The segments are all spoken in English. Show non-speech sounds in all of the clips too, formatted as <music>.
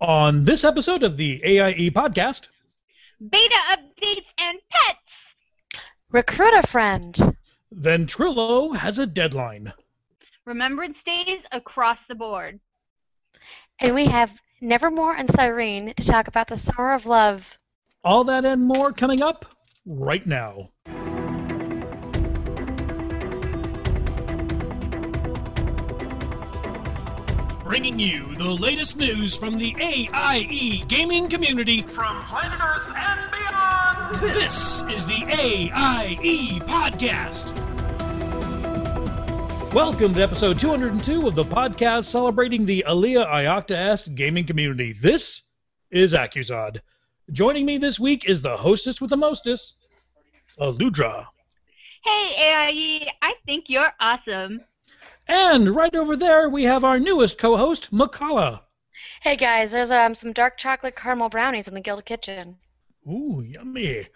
On this episode of the AIE podcast, beta updates and pets. Recruit a friend. Ventrilo has a deadline. Remembrance days across the board. And we have Nevermore and Syreyne to talk about the summer of love. All that and more coming up right now. Bringing you the latest news from the AIE gaming community from planet Earth and beyond. This is the AIE Podcast. Welcome to episode 202 of the podcast celebrating the Alea Iacta gaming community. This is Accusod. Joining me this week is the hostess with the mostest, Aludra. Hey, AIE, I think you're awesome. And right over there, we have our newest co host, Makala. Hey guys, there's um, some dark chocolate caramel brownies in the Guild Kitchen. Ooh, yummy.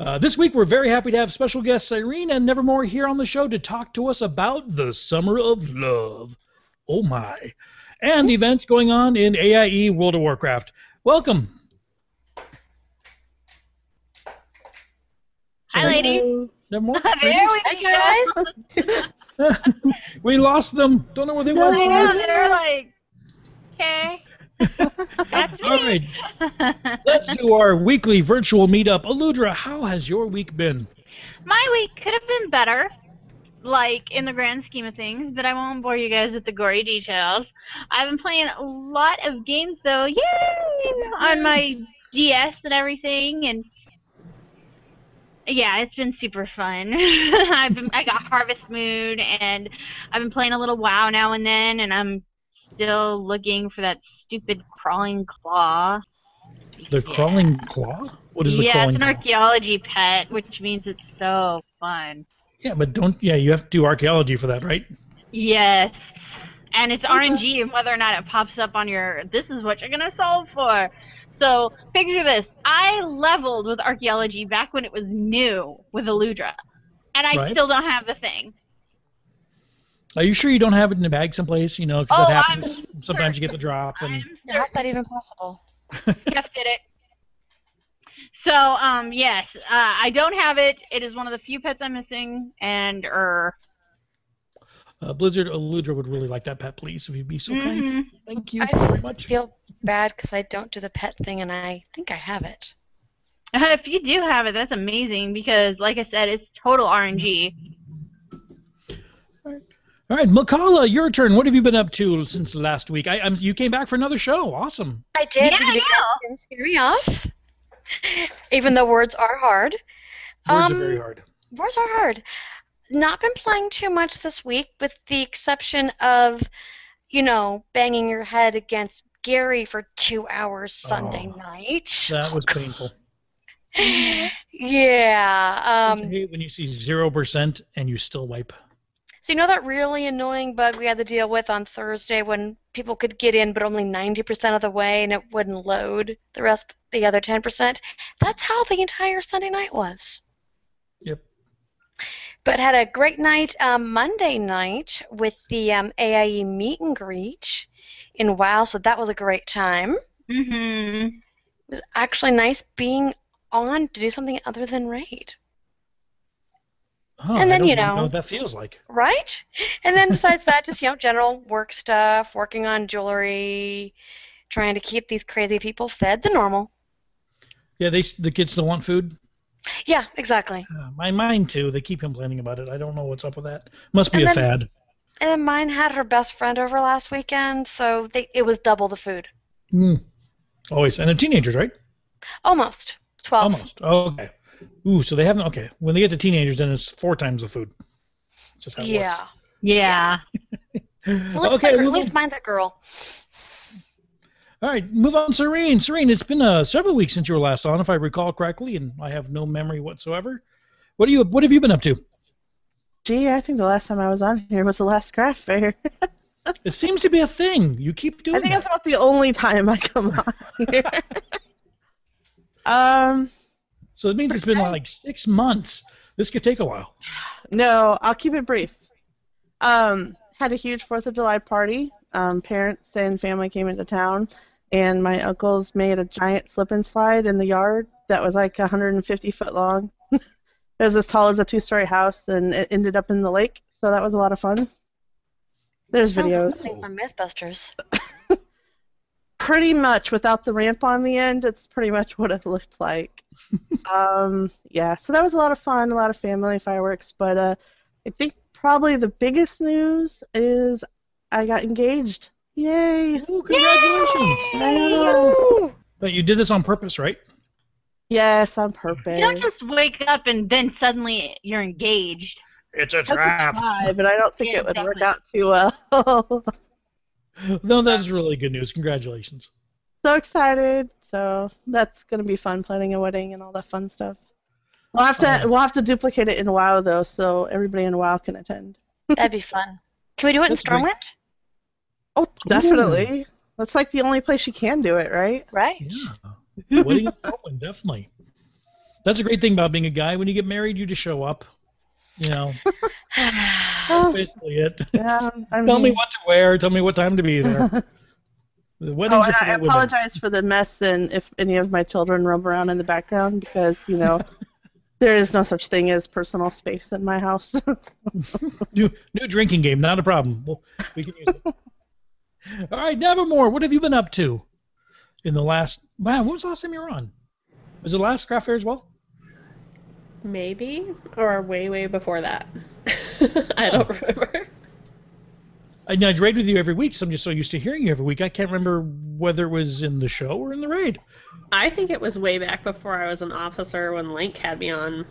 Uh, this week, we're very happy to have special guest Syreyne and Nevermore here on the show to talk to us about the Summer of Love. Oh my. And the events going on in AIE World of Warcraft. Welcome. Hi, ladies. Nevermore? <laughs> there we Hey go. guys. <laughs> <laughs> we lost them. Don't know where they went. know, they're like, okay. That's me. <laughs> All right, let's do our weekly virtual meetup. Aludra, how has your week been? My week could have been better, like in the grand scheme of things, but I won't bore you guys with the gory details. I've been playing a lot of games though, yay! On my DS and everything, and yeah, it's been super fun. <laughs> I've been I got Harvest Moon, and I've been playing a little WoW now and then, and I'm still looking for that stupid crawling claw. The crawling claw? What is the yeah, crawling it's an archaeology pet, which means it's so fun. Yeah, but don't. Yeah, you have to do archaeology for that, right? Yes. And it's RNG and whether or not it pops up on your this is what you're gonna solve for. So picture this. I leveled with archaeology back when it was new with Aludra. And I Right. still don't have the thing. Are you sure you don't have it in a bag someplace? You know, because Oh, that I'm happens. Sometimes you get the drop, and I'm How's that even possible? <laughs> <laughs> Jeff did it. So, um, yes, uh, I don't have it. It is one of the few pets I'm missing, and er, uh, Blizzard Aludra would really like that pet, please, if you'd be so kind. mhm. Thank you I very much. I feel bad because I don't do the pet thing, and I think I have it. <laughs> if you do have it, that's amazing because, like I said, it's total RNG. All right, Makala, your turn. What have you been up to since last week? I, I'm, you came back for another show. Awesome. I did. Yeah, because you didn't scare me off. <laughs> Even though words are hard. Words Um, are very hard. Words are hard. Not been playing too much this week, with the exception of, you know, banging your head against Gary for two hours Sunday Oh. night. That was <laughs> painful. yeah. Um, hate when you see zero percent and you still wipe. so you know that really annoying bug we had to deal with on Thursday when people could get in but only 90% of the way and it wouldn't load the rest, the other 10%? That's how the entire Sunday night was. Yep. But had a great night um, Monday night with the um, AIE meet and greet in WoW, so that was a great time. Mm-hmm. It was actually nice being on to do something other than raid, Oh, And I then, don't you even know- what that feels like. right? And then besides that, just you know, general work stuff, working on jewelry, trying to keep these crazy people fed, the normal. Yeah, they the kids still want food. Yeah, exactly. Uh, my mine too. They keep complaining about it. I don't know what's up with that. Must be And a then- fad. And then mine had her best friend over last weekend, so they, it was double the food. Mm. Always, and they're teenagers, right? Almost. 12. Almost. Oh, okay. Ooh, so they haven't. Okay, when they get to teenagers, then it's four times the food. It's just how it Yeah. Yeah. <laughs> It works. okay, like her, at least mine's a girl. All right, move on, Syreyne. Syreyne, it's been uh, several weeks since you were last on, if I recall correctly, and I have no memory whatsoever. What do you? What have you been up to? Gee, I think the last time I was on here was the last craft fair. <laughs> It seems to be a thing. You keep doing I think that. that's about the only time I come on here. <laughs> um, So it means it's been like six months. This could take a while. <sighs> no, I'll keep it brief. Um, had a huge Fourth of July party. Um, parents and family came into town. And my uncles made a giant slip and slide in the yard that was like 150 foot long. <laughs> it was as tall as a two-story house, and it ended up in the lake. So that was a lot of fun. There's Sounds videos. like something from MythBusters. <laughs> Pretty much without the ramp on the end, it's pretty much what it looked like. <laughs> um, yeah, so that was a lot of fun, a lot of family fireworks. But uh, I think probably the biggest news is I got engaged. Yay! Ooh, congratulations! I know. But you did this on purpose, right? Yes, on purpose. You don't just wake up and then suddenly you're engaged. It's a could trap. try, but I don't think Yeah, it would work out too well. <laughs> No, that's really good news. Congratulations. so excited. So that's gonna be fun planning a wedding and all that fun stuff. We'll have to Oh. we'll have to duplicate it in WoW though, so everybody in WoW can attend. That'd be fun. Can we do it in Stormwind? great. Stormwind? Oh, definitely. That's like the only place you can do it, right? Right. Yeah. Wedding in Portland, definitely. That's a great thing about being a guy. When you get married, you just show up. You know, <laughs> Oh, basically it. yeah, <laughs> I tell me what to wear. Tell me what time to be there. <laughs> The Oh, weddings and are I women. apologize for the mess and if any of my children roam around in the background because, you know, there is no such thing as personal space in my house. New, new drinking game, not a problem. Well, we can use it. <laughs> All right, Nevermore, what have you been up to in the last? Wow, when was the last time you were on? Was it last craft fair as well? Maybe, or way, way before that. <laughs> I oh. don't remember. I, I raid with you every week, so I'm just so used to hearing you every week. I can't remember whether it was in the show or in the raid. I think it was way back before I was an officer when Link had me on.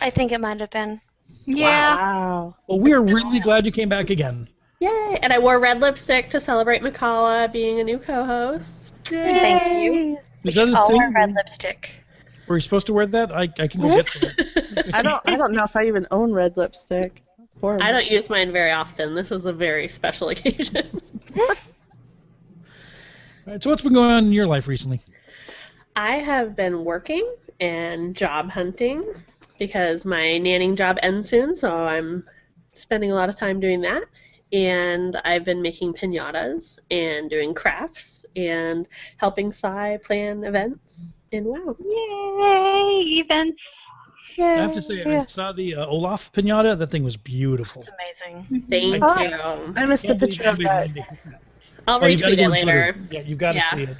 I think it might have been. Yeah. wow. Well, we are really glad you came back again. Yay! And I wore red lipstick to celebrate Makala being a new co-host. Thank you. We Is that should a all thing? wear red lipstick. Were you supposed to wear that? I, I can go get <laughs> some. I don't I don't know if I even own red lipstick. Horrible. I don't use mine very often. This is a very special occasion. <laughs> All right, so what's been going on in your life recently? I have been working and job hunting because my nanning job ends soon, so I'm spending a lot of time doing that. And I've been making pinatas and doing crafts and helping Sai plan events. And wow. Yay! Events. I have to say, I saw the uh, Olaf pinata. That thing was beautiful. It's amazing. Thank Oh. you. I missed a Can't picture of that. didn't make that. I'll Oh, gotta retweet go it later. Yeah, you've got to Yeah. see it.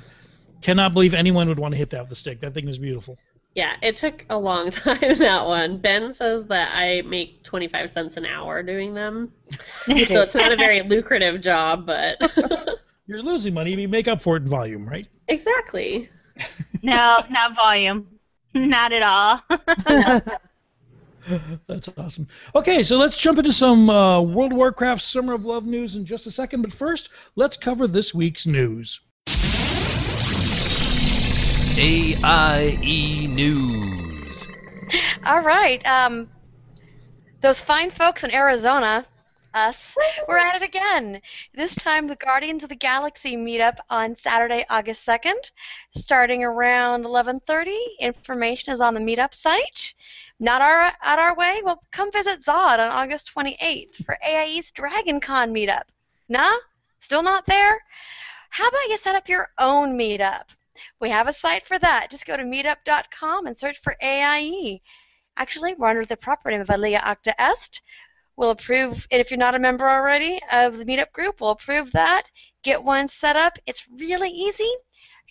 Cannot believe anyone would want to hit that with a stick. That thing was beautiful. Yeah, it took a long <laughs> time that one. Ben says that I make 25 cents an hour doing them. <laughs> so it's not a very lucrative job, but <laughs> You're losing money, but you make up for it in volume, right? exactly. No, not volume. Not at all. That's awesome. Okay, so let's jump into some uh, World of Warcraft Summer of Love news in just a second. But first, let's cover this week's news. AIE News. All right. Um, those fine folks in Arizona, us, we're at it again. This time, the Guardians of the Galaxy meet up on Saturday, August 2nd, starting around 11:30. Information is on the meetup site. Not our at our way. Well, come visit Zod on August 28th for AIE's Dragon Con meetup. Nah, still not there? How about you set up your own meetup? We have a site for that. Just go to meetup.com and search for AIE. Actually, we're under the proper name of Alea Iacta Est. We'll approve, and if you're not a member already of the meetup group, we'll approve that. Get one set up. It's really easy.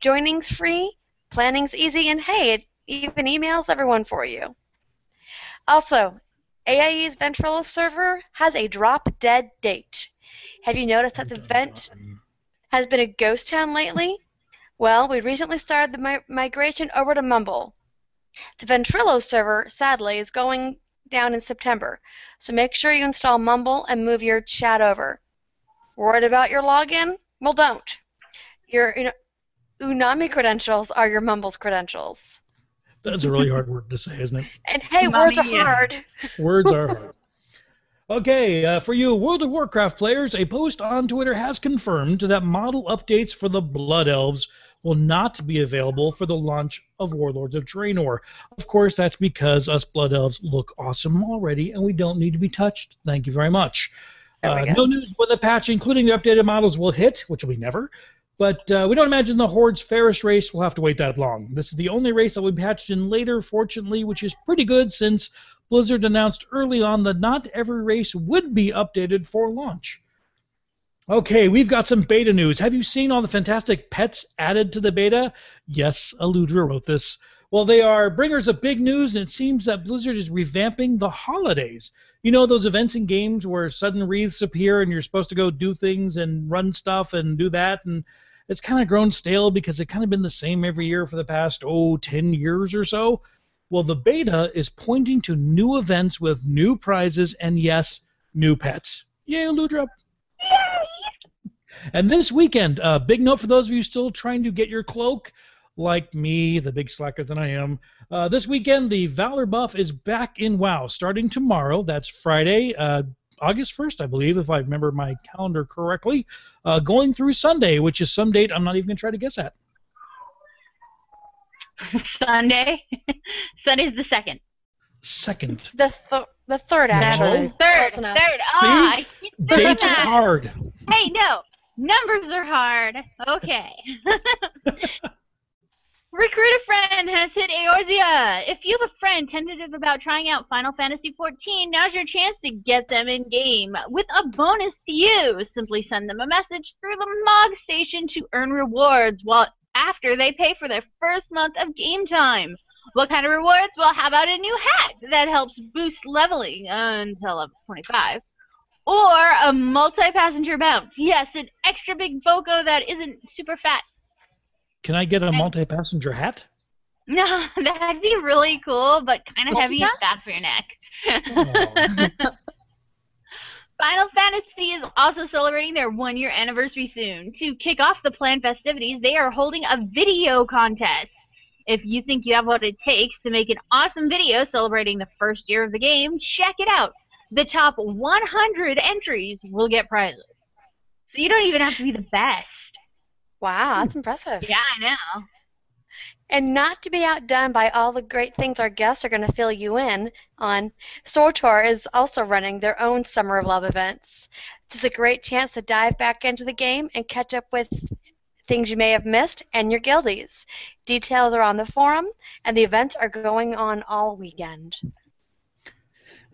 Joining's free, planning's easy, and hey, it even emails everyone for you. Also, AIE's Ventrilo server has a drop dead date. Have you noticed that the vent has been a ghost town lately? Well, we recently started the mi- migration over to Mumble. The Ventrilo server, sadly, is going down in September, so make sure you install Mumble and move your chat over. Worried about your login? Well, don't. Your you know, UMAMI credentials are your Mumble's credentials. That's a really hard word to say, isn't it? And hey, Mommy, words are yeah. hard. Words are <laughs> hard. Okay, uh, for you World of Warcraft players, a post on Twitter has confirmed that model updates for the Blood Elves will not be available for the launch of Warlords of Draenor. Of course, that's because us Blood Elves look awesome already, and we don't need to be touched. Thank you very much. Uh, no news when the patch, including the updated models, will hit, which will be never. But uh, we don't imagine the Horde's Ferris race will have to wait that long. This is the only race that will be patched in later, fortunately, which is pretty good since Blizzard announced early on that not every race would be updated for launch. Okay, we've got some beta news. Have you seen all the fantastic pets added to the beta? Yes, Aludra wrote this. Well, they are bringers of big news, and it seems that Blizzard is revamping the holidays. You know those events and games where sudden wreaths appear and you're supposed to go do things and run stuff and do that, and it's kind of grown stale because it's kind of been the same every year for the past, oh, 10 years or so. Well, the beta is pointing to new events with new prizes and, yes, new pets. Yay, Ludra! Yay! And this weekend, uh, big note for those of you still trying to get your cloak like me, the big slacker that I am. Uh, this weekend, the Valor buff is back in WoW, starting tomorrow. That's Friday, uh, August 1st, I believe, if I remember my calendar correctly, uh, going through Sunday, which is some date I'm not even going to try to guess at. Sunday. <laughs> Sunday's the second. Second. The th- the third actually. Third. Close enough. Third. Ah, I keep Dates are hard. Hey, no. Numbers are hard. Okay. Recruit a friend has hit Eorzea. If you have a friend tentative about trying out Final Fantasy XIV, now's your chance to get them in game with a bonus to you. Simply send them a message through the Mog Station to earn rewards while after they pay for their first month of game time. What kind of rewards? Well, how about a new hat that helps boost leveling until level 25? Or a multi-passenger mount. Yes, an extra big Boko that isn't super fat. Can I get a multi-passenger hat? <laughs> No, that'd be really cool, but kind of heavy and Multicast? bad for your neck. Oh. <laughs> Final Fantasy is also celebrating their one year anniversary soon. To kick off the planned festivities, they are holding a video contest. If you think you have what it takes to make an awesome video celebrating the first year of the game, check it out. The top 100 entries will get prizes. So you don't even have to be the best. Wow, that's impressive. Yeah, I know. And not to be outdone by all the great things our guests are going to fill you in on, SWTOR is also running their own Summer of Love events. This is a great chance to dive back into the game and catch up with things you may have missed and your guildies. Details are on the forum, and the events are going on all weekend.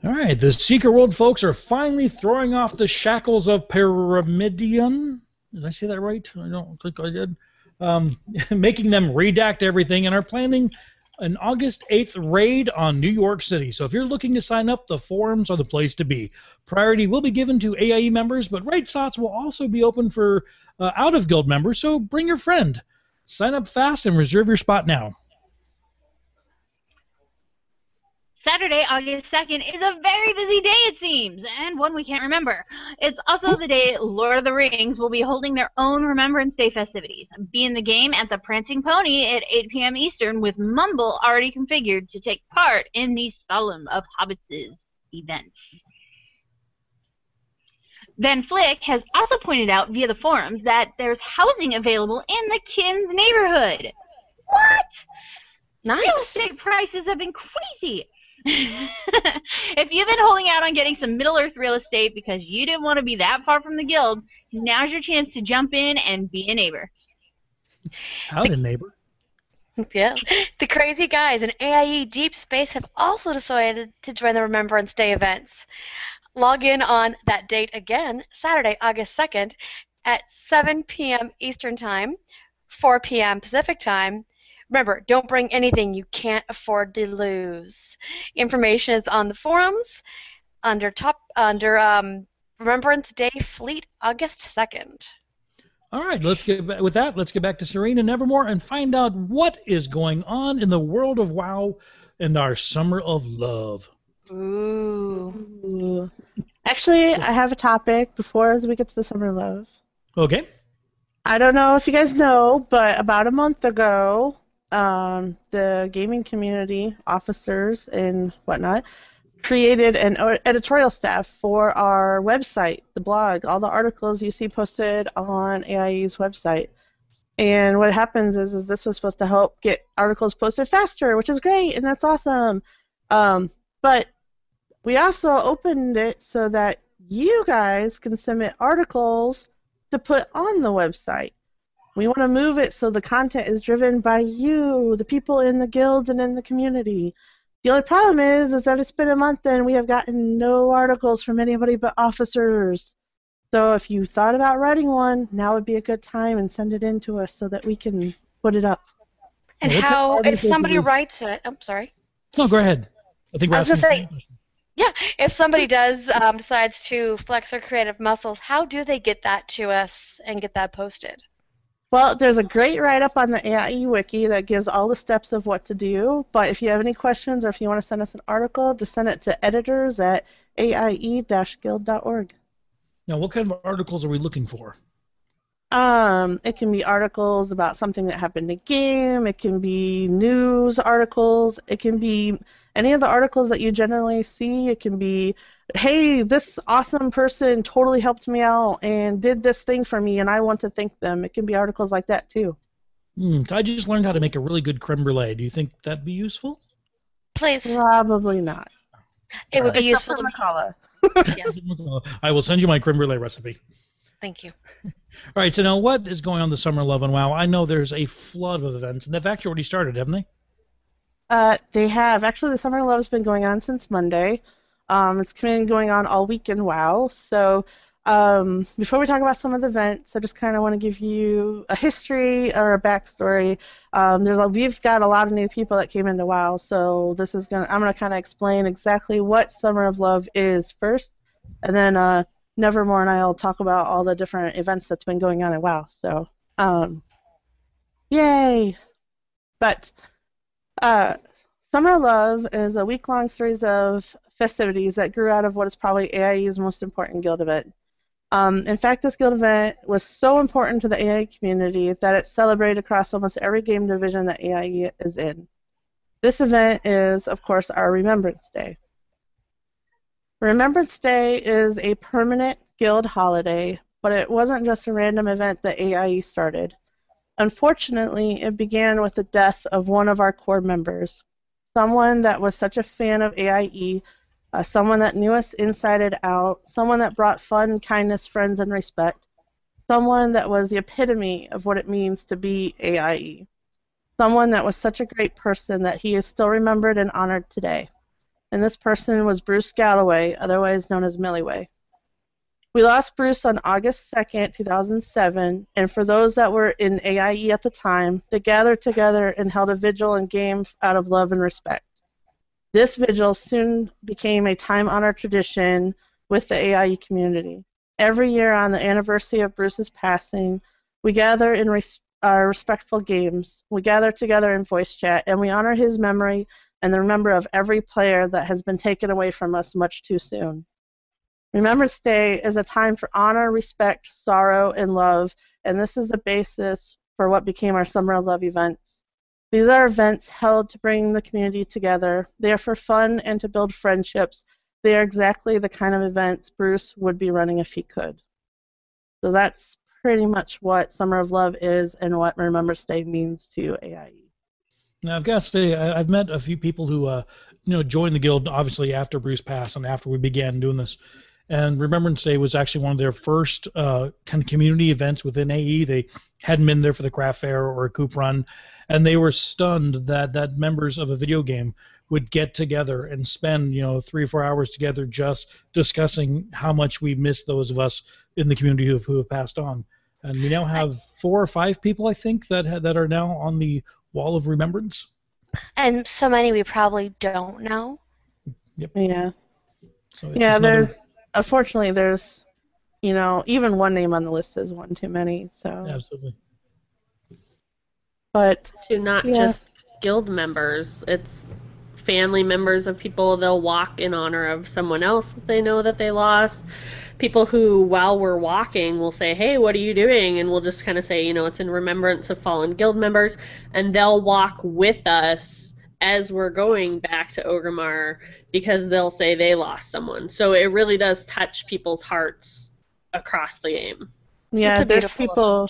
All right, the Secret World folks are finally throwing off the shackles of Pyramidion. Did I say that right? I don't think I did. Um, <laughs> making them redact everything and are planning an August 8th raid on New York City. So if you're looking to sign up, the forums are the place to be. Priority will be given to AIE members, but raid slots will also be open for uh, out of guild members, so bring your friend. Sign up fast and reserve your spot now. Saturday, August 2nd is a very busy day, it seems, and one we can't remember. It's also the day Lord of the Rings will be holding their own Remembrance Day festivities. Be in the game at the Prancing Pony at 8 p.m. Eastern with Mumble already configured to take part in the Solemn of Hobbits' events. Van Flick has also pointed out via the forums that there's housing available in the Kins neighborhood. What? Nice. Real estate prices have been crazy. <laughs> if you've been holding out on getting some Middle Earth real estate because you didn't want to be that far from the guild, now's your chance to jump in and be a neighbor. Howdy, neighbor. Yeah. The crazy guys in AIE Deep Space have also decided to join the Remembrance Day events. Log in on that date again, Saturday, August 2nd, at 7 p.m. Eastern Time, 4 p.m. Pacific Time. Remember, don't bring anything you can't afford to lose. Information is on the forums under top under um, Remembrance Day Fleet, August 2nd. All right, let's get back with that. Let's get back to Serena Nevermore and find out what is going on in the world of WoW and our summer of love. Ooh. Ooh. Actually, I have a topic before we get to the summer of love. Okay. I don't know if you guys know, but about a month ago, um, the gaming community officers and whatnot created an editorial staff for our website, the blog, all the articles you see posted on AIE's website. And what happens is, is this was supposed to help get articles posted faster, which is great, and that's awesome. Um, but we also opened it so that you guys can submit articles to put on the website. We want to move it so the content is driven by you, the people in the guilds and in the community. The only problem is, is that it's been a month and we have gotten no articles from anybody but officers. So if you thought about writing one, now would be a good time and send it in to us so that we can put it up. And Well, what how, if somebody articles writes it, I'm sorry. No, go ahead. I think we're I was gonna say- Yeah, if somebody does um, decides to flex their creative muscles, how do they get that to us and get that posted? Well, there's a great write up on the AIE wiki that gives all the steps of what to do. But if you have any questions or if you want to send us an article, just send it to editors at aie guild.org. Now, what kind of articles are we looking for? Um, it can be articles about something that happened in a game. It can be news articles. It can be any of the articles that you generally see. It can be, hey, this awesome person totally helped me out and did this thing for me, and I want to thank them. It can be articles like that too. Hmm, I just learned how to make a really good creme brulee. Do you think that'd be useful? Please, Probably not. it would be useful for to me. Makala. <laughs> Yes, I will send you my creme brulee recipe. thank you. <laughs> All right, so now what is going on this summer, Love and WoW? I know there's a flood of events, and they've actually already started, haven't they? Uh, they have. Actually, the Summer Love's been going on since Monday. Um, it's been going on all week in WoW. So, um, before we talk about some of the events, I just kind of want to give you a history or a backstory. Um, there's a, we've got a lot of new people that came into WoW, so this is gonna I'm gonna kind of explain exactly what Summer of Love is first, and then uh, Nevermore and I'll talk about all the different events that's been going on in WoW. So, um, yay! But uh, Summer Love is a week long series of festivities that grew out of what is probably AIE's most important guild event. Um, in fact, this guild event was so important to the AIE community that it's celebrated across almost every game division that AIE is in. This event is, of course, our Remembrance Day. Remembrance Day is a permanent guild holiday, but it wasn't just a random event that AIE started. Unfortunately, it began with the death of one of our core members, someone that was such a fan of AIE, uh, someone that knew us inside and out, someone that brought fun, kindness, friends, and respect, someone that was the epitome of what it means to be AIE, someone that was such a great person that he is still remembered and honored today. And this person was Bruce Galloway, otherwise known as Milliway. We lost Bruce on August 2nd, 2007, and for those that were in AIE at the time, they gathered together and held a vigil and game out of love and respect. This vigil soon became a time honored tradition with the AIE community. Every year on the anniversary of Bruce's passing, we gather in res- our respectful games. We gather together in voice chat, and we honor his memory and the remember of every player that has been taken away from us much too soon. Remembrance Day is a time for honor, respect, sorrow, and love, and this is the basis for what became our Summer of Love events. These are events held to bring the community together. They are for fun and to build friendships. They are exactly the kind of events Bruce would be running if he could. So that's pretty much what Summer of Love is and what Remembrance Day means to. AIE. Now I've got to say I, I've met a few people who uh, you know joined the guild obviously after Bruce passed and after we began doing this. And Remembrance Day was actually one of their first uh, kind of community events within AE. They hadn't been there for the craft fair or a coop run, and they were stunned that that members of a video game would get together and spend you know three or four hours together just discussing how much we miss those of us in the community who have, who have passed on. And we now have four or five people I think that ha- that are now on the Wall of Remembrance. And so many we probably don't know. Yep. Yeah. So it's Yeah, there's unfortunately there's you know, even one name on the list is one too many, so absolutely. but to not Yeah. just guild members. It's family members of people they'll walk in honor of someone else that they know that they lost. People who, while we're walking, will say, Hey, what are you doing? And we'll just kind of say, You know, it's in remembrance of fallen guild members. And they'll walk with us as we're going back to Orgrimmar because they'll say they lost someone. So it really does touch people's hearts across the game. yeah, It's a there's beautiful people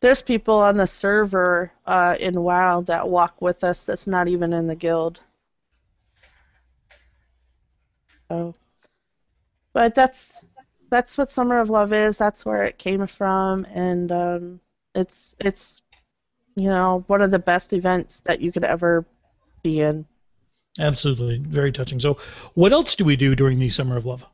there's people on the server uh, in WoW that walk with us that's not even in the guild. So but that's that's what Summer of Love is, that's where it came from and um It's it's you know one of the best events that you could ever be in. Absolutely, very touching. So, what else do we do during the Summer of Love?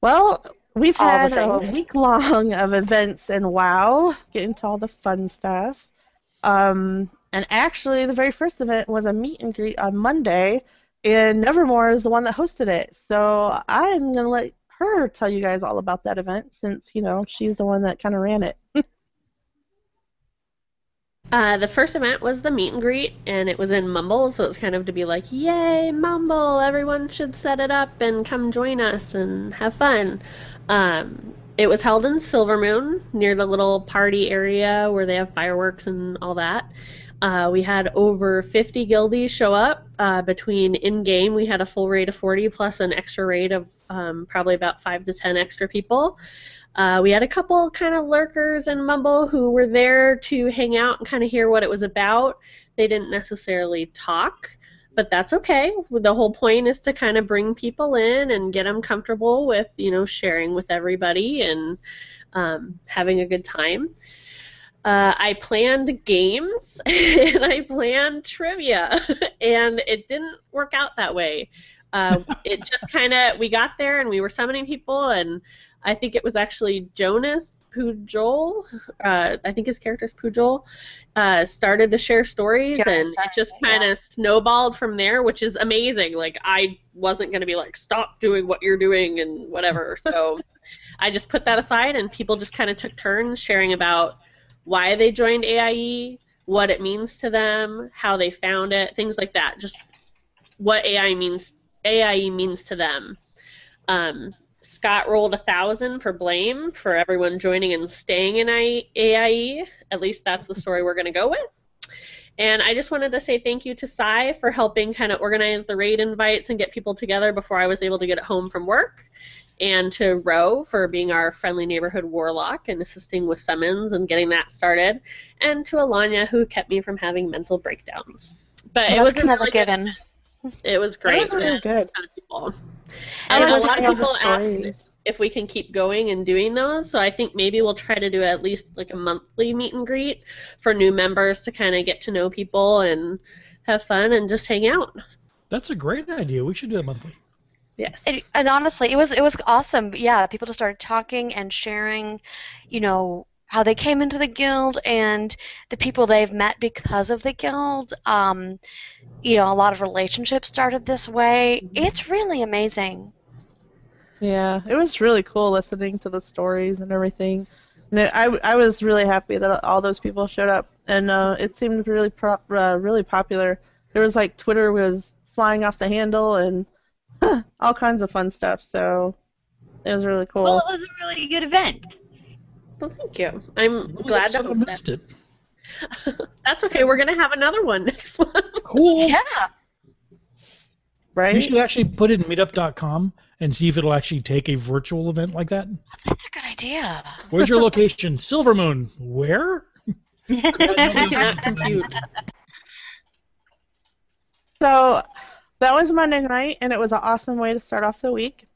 Well, we've All had a week long of events and WoW, getting to all the fun stuff. Um, and actually, the very first event was a meet and greet on Monday, and Nevermore is the one that hosted it. So I'm gonna let her tell you guys all about that event since you know she's the one that kind of ran it. <laughs> Uh, the first event was the meet and greet, and it was in Mumble, so it's kind of to be like, yay, Mumble! Everyone should set it up and come join us and have fun. Um, it was held in Silvermoon, near the little party area where they have fireworks and all that. Uh, we had over 50 guildies show up. Uh, between in game, we had a full rate of 40 plus an extra rate of um, probably about 5 to 10 extra people. Uh, we had a couple kind of lurkers in Mumble who were there to hang out and kind of hear what it was about. They didn't necessarily talk, but that's okay. The whole point is to kind of bring people in and get them comfortable with, you know, sharing with everybody and um, having a good time. Uh, I planned games <laughs> and I planned trivia, <laughs> and it didn't work out that way. Uh, it just kind of we got there and we were summoning people, and I think it was actually Jonas Pujol. Uh, I think his character's Pujol. Uh, started to share stories, Yeah, and it just kind of snowballed from there, which is amazing. Like I wasn't gonna be like, stop doing what you're doing and whatever. <laughs> So I just put that aside, and people just kind of took turns sharing about why they joined AIE, what it means to them, how they found it, things like that. Just what AI means, AIE means to them. Um, Scott rolled a thousand for blame for everyone joining and staying in I- AIE. At least that's the story we're going to go with. And I just wanted to say thank you to Sai for helping kind of organize the raid invites and get people together before I was able to get home from work. And to Ro for being our friendly neighborhood warlock and assisting with summons and getting that started. And to Alanya who kept me from having mental breakdowns. But it was kind of a really good- given. It was That great. was really good. ton. And And a lot of people asked stories. if we can keep going and doing those. So I think maybe we'll try to do at least like a monthly meet and greet for new members to kind of get to know people and have fun and just hang out. That's a great idea. We should do it monthly. Yes. It, and honestly, it was it was awesome. Yeah, people just started talking and sharing, you know, how they came into the guild and the people they've met because of the guild. Um, you know, a lot of relationships started this way. It's really amazing. Yeah, it was really cool listening to the stories and everything. And it, I, I was really happy that all those people showed up, and uh, it seemed really pro- uh, really popular. There was like Twitter was flying off the handle and <laughs> all kinds of fun stuff. So it was really cool. Well, it was a really good event. Well, thank you. I'm Really glad to upset I missed it. that. <laughs> That's okay. We're gonna have another one <laughs> next month. Cool. Yeah. right? You should actually put it in meetup.com and see if it'll actually take a virtual event like that. That's a good idea. Where's your location? <laughs> Silvermoon. Where? Cannot compute. So that was Monday night, and it was an awesome way to start off the week.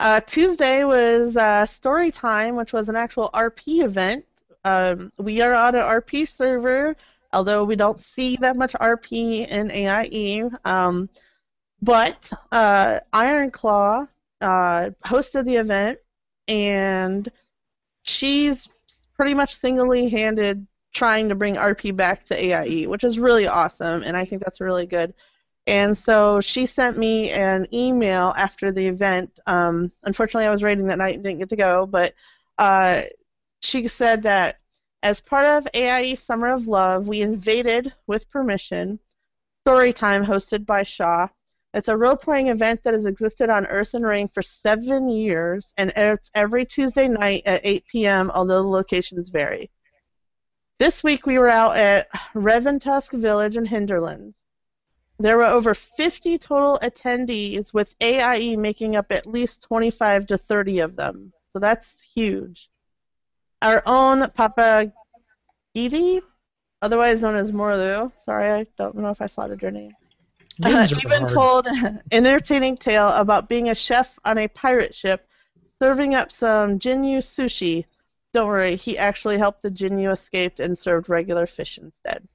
Uh, Tuesday was uh, story time, which was an actual RP event. Um, we are on an RP server, although we don't see that much RP in AIE. Um, but uh, Ironclaw uh, hosted the event, and she's pretty much single-handed trying to bring RP back to AIE, which is really awesome, and I think that's really good. And so she sent me an email after the event. Um, unfortunately, I was raiding that night and didn't get to go, but uh, she said that as part of AIE Summer of Love, we invaded with permission Storytime hosted by Shaw. It's a role playing event that has existed on Earthen Ring for seven years, and it's every Tuesday night at 8 p.m., although the locations vary. This week we were out at Revantusk Village in Hinterlands. There were over 50 total attendees, with AIE making up at least 25 to 30 of them. So that's huge. Our own Papa Gidi, otherwise known as Morlu, sorry, I don't know if I slotted your name, uh, even hard. told an <laughs> entertaining tale about being a chef on a pirate ship, serving up some Jinyu sushi. don't worry, he actually helped the Jin escape and served regular fish instead.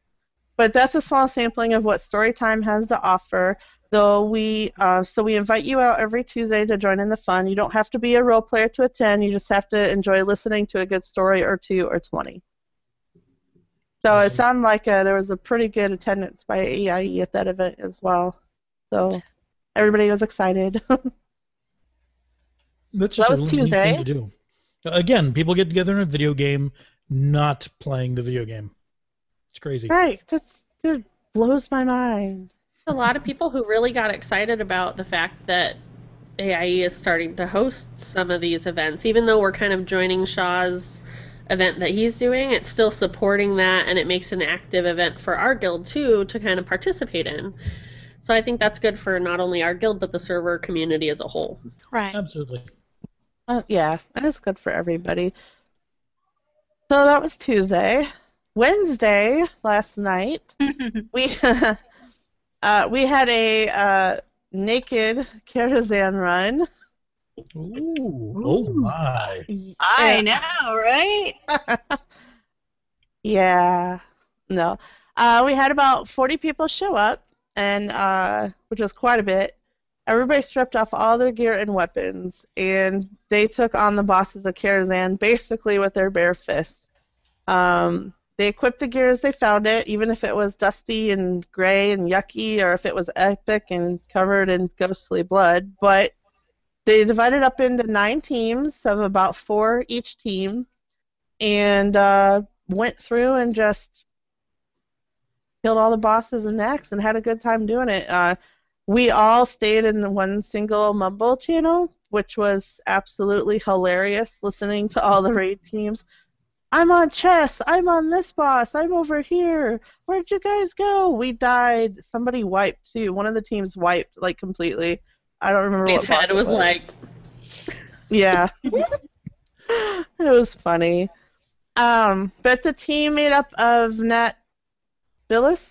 But that's a small sampling of what Storytime has to offer. Though we, uh, so we invite you out every Tuesday to join in the fun. You don't have to be a role player to attend. You just have to enjoy listening to a good story or two or twenty. So it sounded like uh, there was a pretty good attendance by AIE at that event as well. So everybody was excited. <laughs> That's That just a was really neat thing to do. Again, people get together in a video game, not playing the video game. It's crazy. right. That's, that blows my mind. A lot of people who really got excited about the fact that AIE is starting to host some of these events, even though we're kind of joining Shaw's event that he's doing, it's still supporting that and it makes an active event for our guild too to kind of participate in. So I think that's good for not only our guild but the server community as a whole. Right. Absolutely. Uh, yeah, that is good for everybody. So that was Tuesday. Wednesday last night <laughs> we <laughs> uh, we had a uh, naked Karazhan run. Ooh, oh my. I know, right? <laughs> yeah. No. Uh, we had about 40 people show up, and uh, which was quite a bit. Everybody stripped off all their gear and weapons, and they took on the bosses of Karazhan basically with their bare fists. Um, they equipped the gear as they found it, even if it was dusty and gray and yucky, or if it was epic and covered in ghostly blood. But they divided up into nine teams of about four each team, and uh, went through and just killed all the bosses and necks and had a good time doing it. Uh, we all stayed in the one single mumble channel, which was absolutely hilarious listening to all the raid teams. I'm on chess. I'm on this boss. I'm over here. Where'd you guys go? We died. Somebody wiped too. One of the teams wiped like completely. I don't remember His what boss head it was like, yeah. <laughs> it was funny. Um, but the team made up of Nat Billis.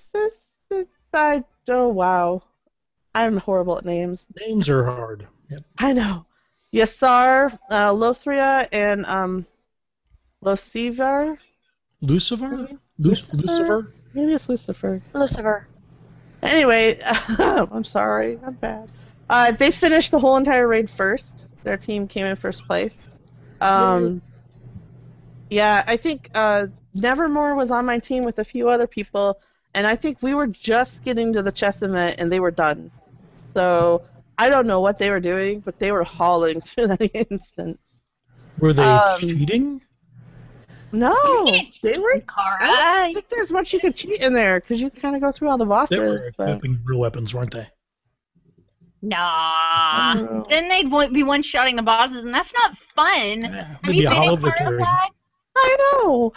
I oh wow, I'm horrible at names. Names are hard. Yep. I know. Yassar, uh, Lothria, and um, Losivar. Lucifer? Luc- Lucifer? Maybe it's Lucifer. Lucifer. Anyway, <laughs> I'm sorry. I'm bad. Uh, they finished the whole entire raid first. Their team came in first place. Um, yeah, I think uh, Nevermore was on my team with a few other people, and I think we were just getting to the chess event and they were done. So I don't know what they were doing, but they were hauling <laughs> through that instance. Were they Um, cheating? No, <laughs> they were. I Kara. don't think there's much you could cheat in there because you kind of go through all the bosses. They were but- equipping real weapons, weren't they? Nah. Then they'd be one shotting the bosses, and that's not fun. Yeah, Have maybe you a been in victory. I know.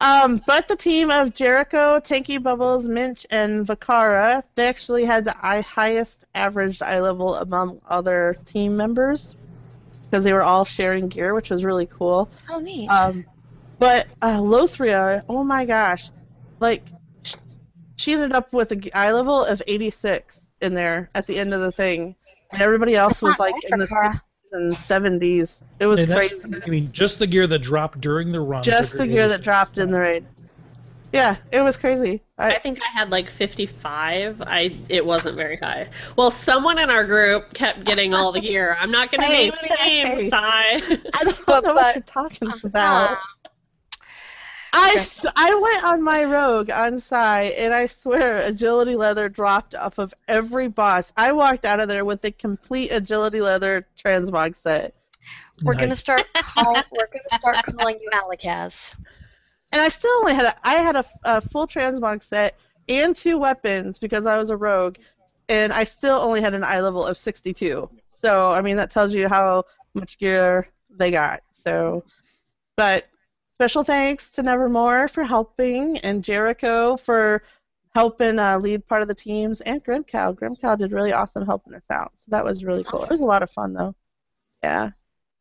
Um, but the team of Jericho, Tanky Bubbles, Minch, and Vakara, they actually had the highest averaged eye level among other team members because they were all sharing gear, which was really cool. Oh, neat. Um, but uh, Lothria, oh my gosh, like she ended up with a g- eye level of 86 in there at the end of the thing, and everybody else That's was like in the 60s and 70s. It was And crazy. I mean, just the gear that dropped during the run. Just the her gear that dropped in the raid. Yeah, it was crazy. I I, think I had like 55. I it wasn't very high. Well, someone in our group kept getting all the gear. I'm not going to Hey, name any hey. names, Sai. I don't But- know but- what you're talking about. Uh, I, okay. s- I went on my rogue on Psy, and I swear agility leather dropped off of every boss. I walked out of there with a complete agility leather transmog set. we're gonna start. Call, <laughs> we're gonna start calling you Alikaz. And I still only had a, I had a, a full transmog set and two weapons because I was a rogue, and I still only had an eye level of 62. So I mean that tells you how much gear they got. So, but special thanks to Nevermore for helping and Jericho for helping uh, lead part of the teams and Grimcow. Grimcow did really awesome helping us out. So that was really cool. It was a lot of fun though. Yeah.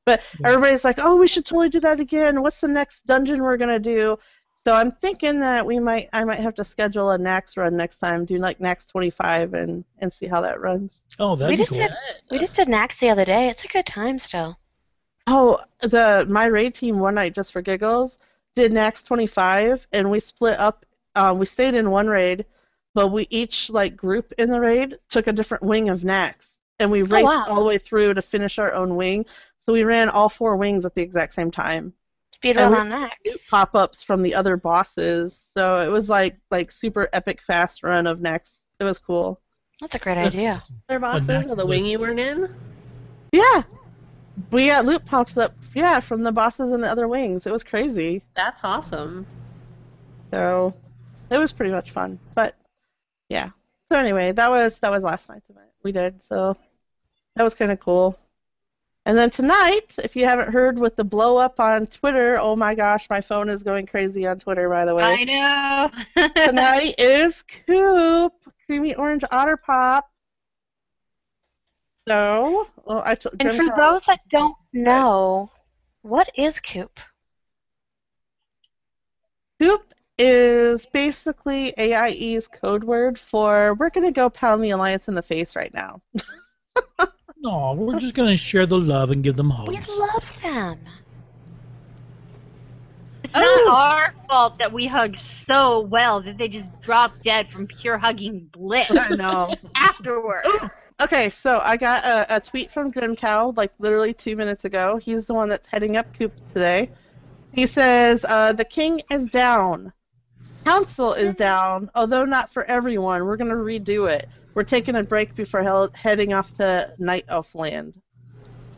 But everybody's like, "Oh, we should totally do that again. What's the next dungeon we're gonna do?" So I'm thinking that we might, I might have to schedule a Nax run next time. Do like Nax 25 and and see how that runs. Oh, that'd We be just cool. did- We just did Nax the other day. It's a good time still. Oh, the my raid team one night just for giggles did Nax 25, and we split up. Uh, we stayed in one raid, but we each like group in the raid took a different wing of Nax, and we raced wow. all the way through to finish our own wing. So we ran all four wings at the exact same time. Speed And run on Nax. Pop-ups from the other bosses, so it was like like super epic fast run of Nax. It was cool. That's a great That's idea. awesome. Other bosses Nex of the wing you weren't in? Yeah, we got loot pops up. Yeah, from the bosses in the other wings. It was crazy. That's awesome. So it was pretty much fun. But yeah. So anyway, that was that was last night's event. We did so that was kind of cool. And then tonight, if you haven't heard with the blow up on Twitter, oh my gosh, my phone is going crazy on Twitter. By the way, I know. <laughs> tonight is Coop Creamy Orange Otter Pop. So, well, I t- And for those that don't know, what is Coop? Coop is basically AIE's code word for we're gonna go pound the Alliance in the face right now. <laughs> No, we're just gonna share the love and give them hugs. We love them. It's not Oh. our fault that we hug so well that they just drop dead from pure hugging bliss I know. <laughs> afterward. Oh. Okay, so I got a, a tweet from Grim Cow like literally two minutes ago. He's the one that's heading up Coop today. He says uh, the king is down, council is down, although not for everyone. We're gonna redo it. We're taking a break before hel- heading off to Night Elf Land.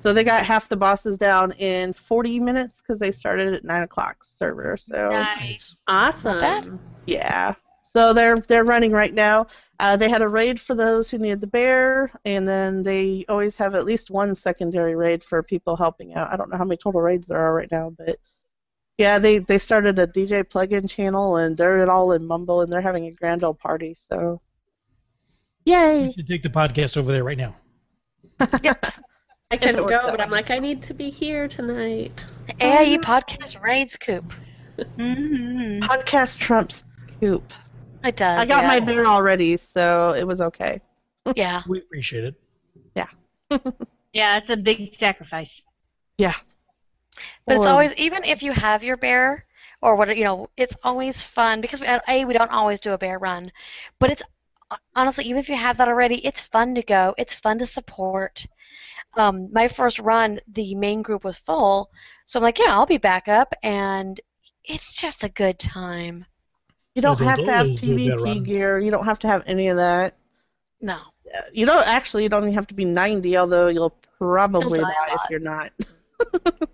So they got half the bosses down in 40 minutes because they started at nine o'clock server. So Nice. Awesome. bad. yeah. So they're they're running right now. Uh, they had a raid for those who needed the bear, and then they always have at least one secondary raid for people helping out. I don't know how many total raids there are right now, but yeah, they they started a DJ plugin channel, and they're all in Mumble, and they're having a grand old party. So, You yay! should take the podcast over there right now. <laughs> I it couldn't go, but I'm like, I need to be here tonight. AIE podcast raids Coop. <laughs> Mhm. Podcast trumps Coop. It does. I got yeah. my bear already, so it was okay. <laughs> Yeah. We appreciate it. Yeah, <laughs> yeah, it's a big sacrifice. Yeah. But it's always even if you have your bear or what you know, it's always fun because we, a we don't always do a bear run, but it's honestly even if you have that already, it's fun to go. It's fun to support. Um, my first run, the main group was full, so I'm like, yeah, I'll be back up, and it's just a good time. You don't have to have always do a bear PvP gear. You don't have to have any of that. No, You don't actually. You don't even have to be 90, although you'll probably You'll die die if you're not. <laughs>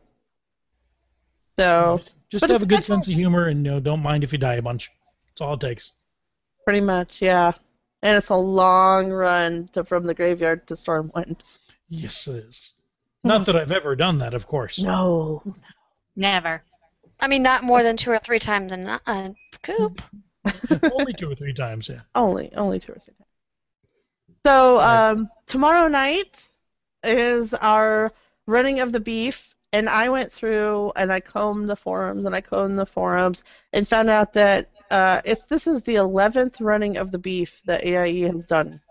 so Just have a good actually- sense of humor and you know, don't mind if you die a bunch. That's all it takes. pretty much, yeah. And it's a long run to, from the graveyard to Stormwind. Yes, it is. Not that I've ever done that, of course. No. Never. I mean not more than two or three times in a uh, coop. <laughs> Only two or three times, yeah. Only, only two or three times. So um, tomorrow night is our running of the beef, and I went through and I combed the forums and I combed the forums and found out that uh, it's this is the eleventh running of the beef that AIE has done.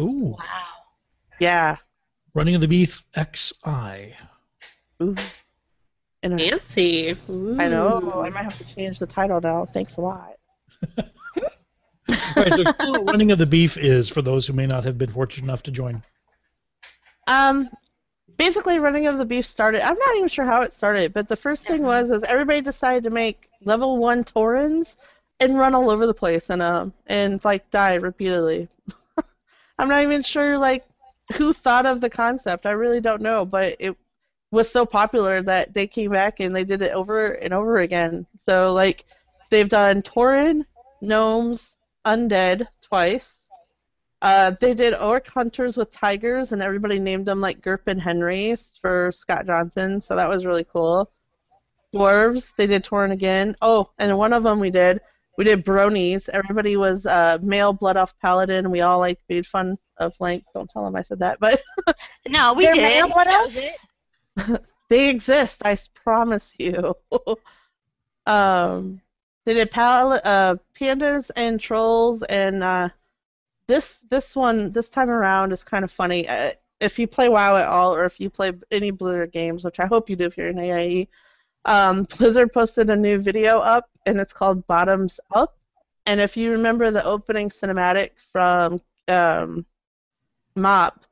Ooh, Wow. Yeah. running of the beef XI. Ooh. And I- Fancy. I know. I might have to change the title now. Thanks a lot. Right, so explain what running of the beef is for those who may not have been fortunate enough to join. Um, basically, running of the beef started. I'm not even sure how it started, but the first thing was is everybody decided to make level one Taurens and run all over the place and um and like die repeatedly. <laughs> I'm not even sure like who thought of the concept. I really don't know, but it was so popular that they came back and they did it over and over again. So like they've done Tauren, gnomes, undead twice. Uh, they did orc hunters with tigers, and everybody named them like Gerp and Henry for Scott Johnson, so that was really cool. Dwarves, they did Tauren again. Oh, and one of them we did, we did bronies. Everybody was uh, male blood elf paladin. We all like made fun of like, don't tell them I said that, but No, we <laughs> did. male blood elves? <laughs> they exist. I promise you. <laughs> um, they did pal- uh, pandas and trolls, and uh, this this one this time around is kind of funny. Uh, if you play WoW at all, or if you play any Blizzard games, which I hope you do if you're in AIE, um, <laughs> Blizzard posted a new video up, and it's called Bottoms Up. And if you remember the opening cinematic from um, MOP,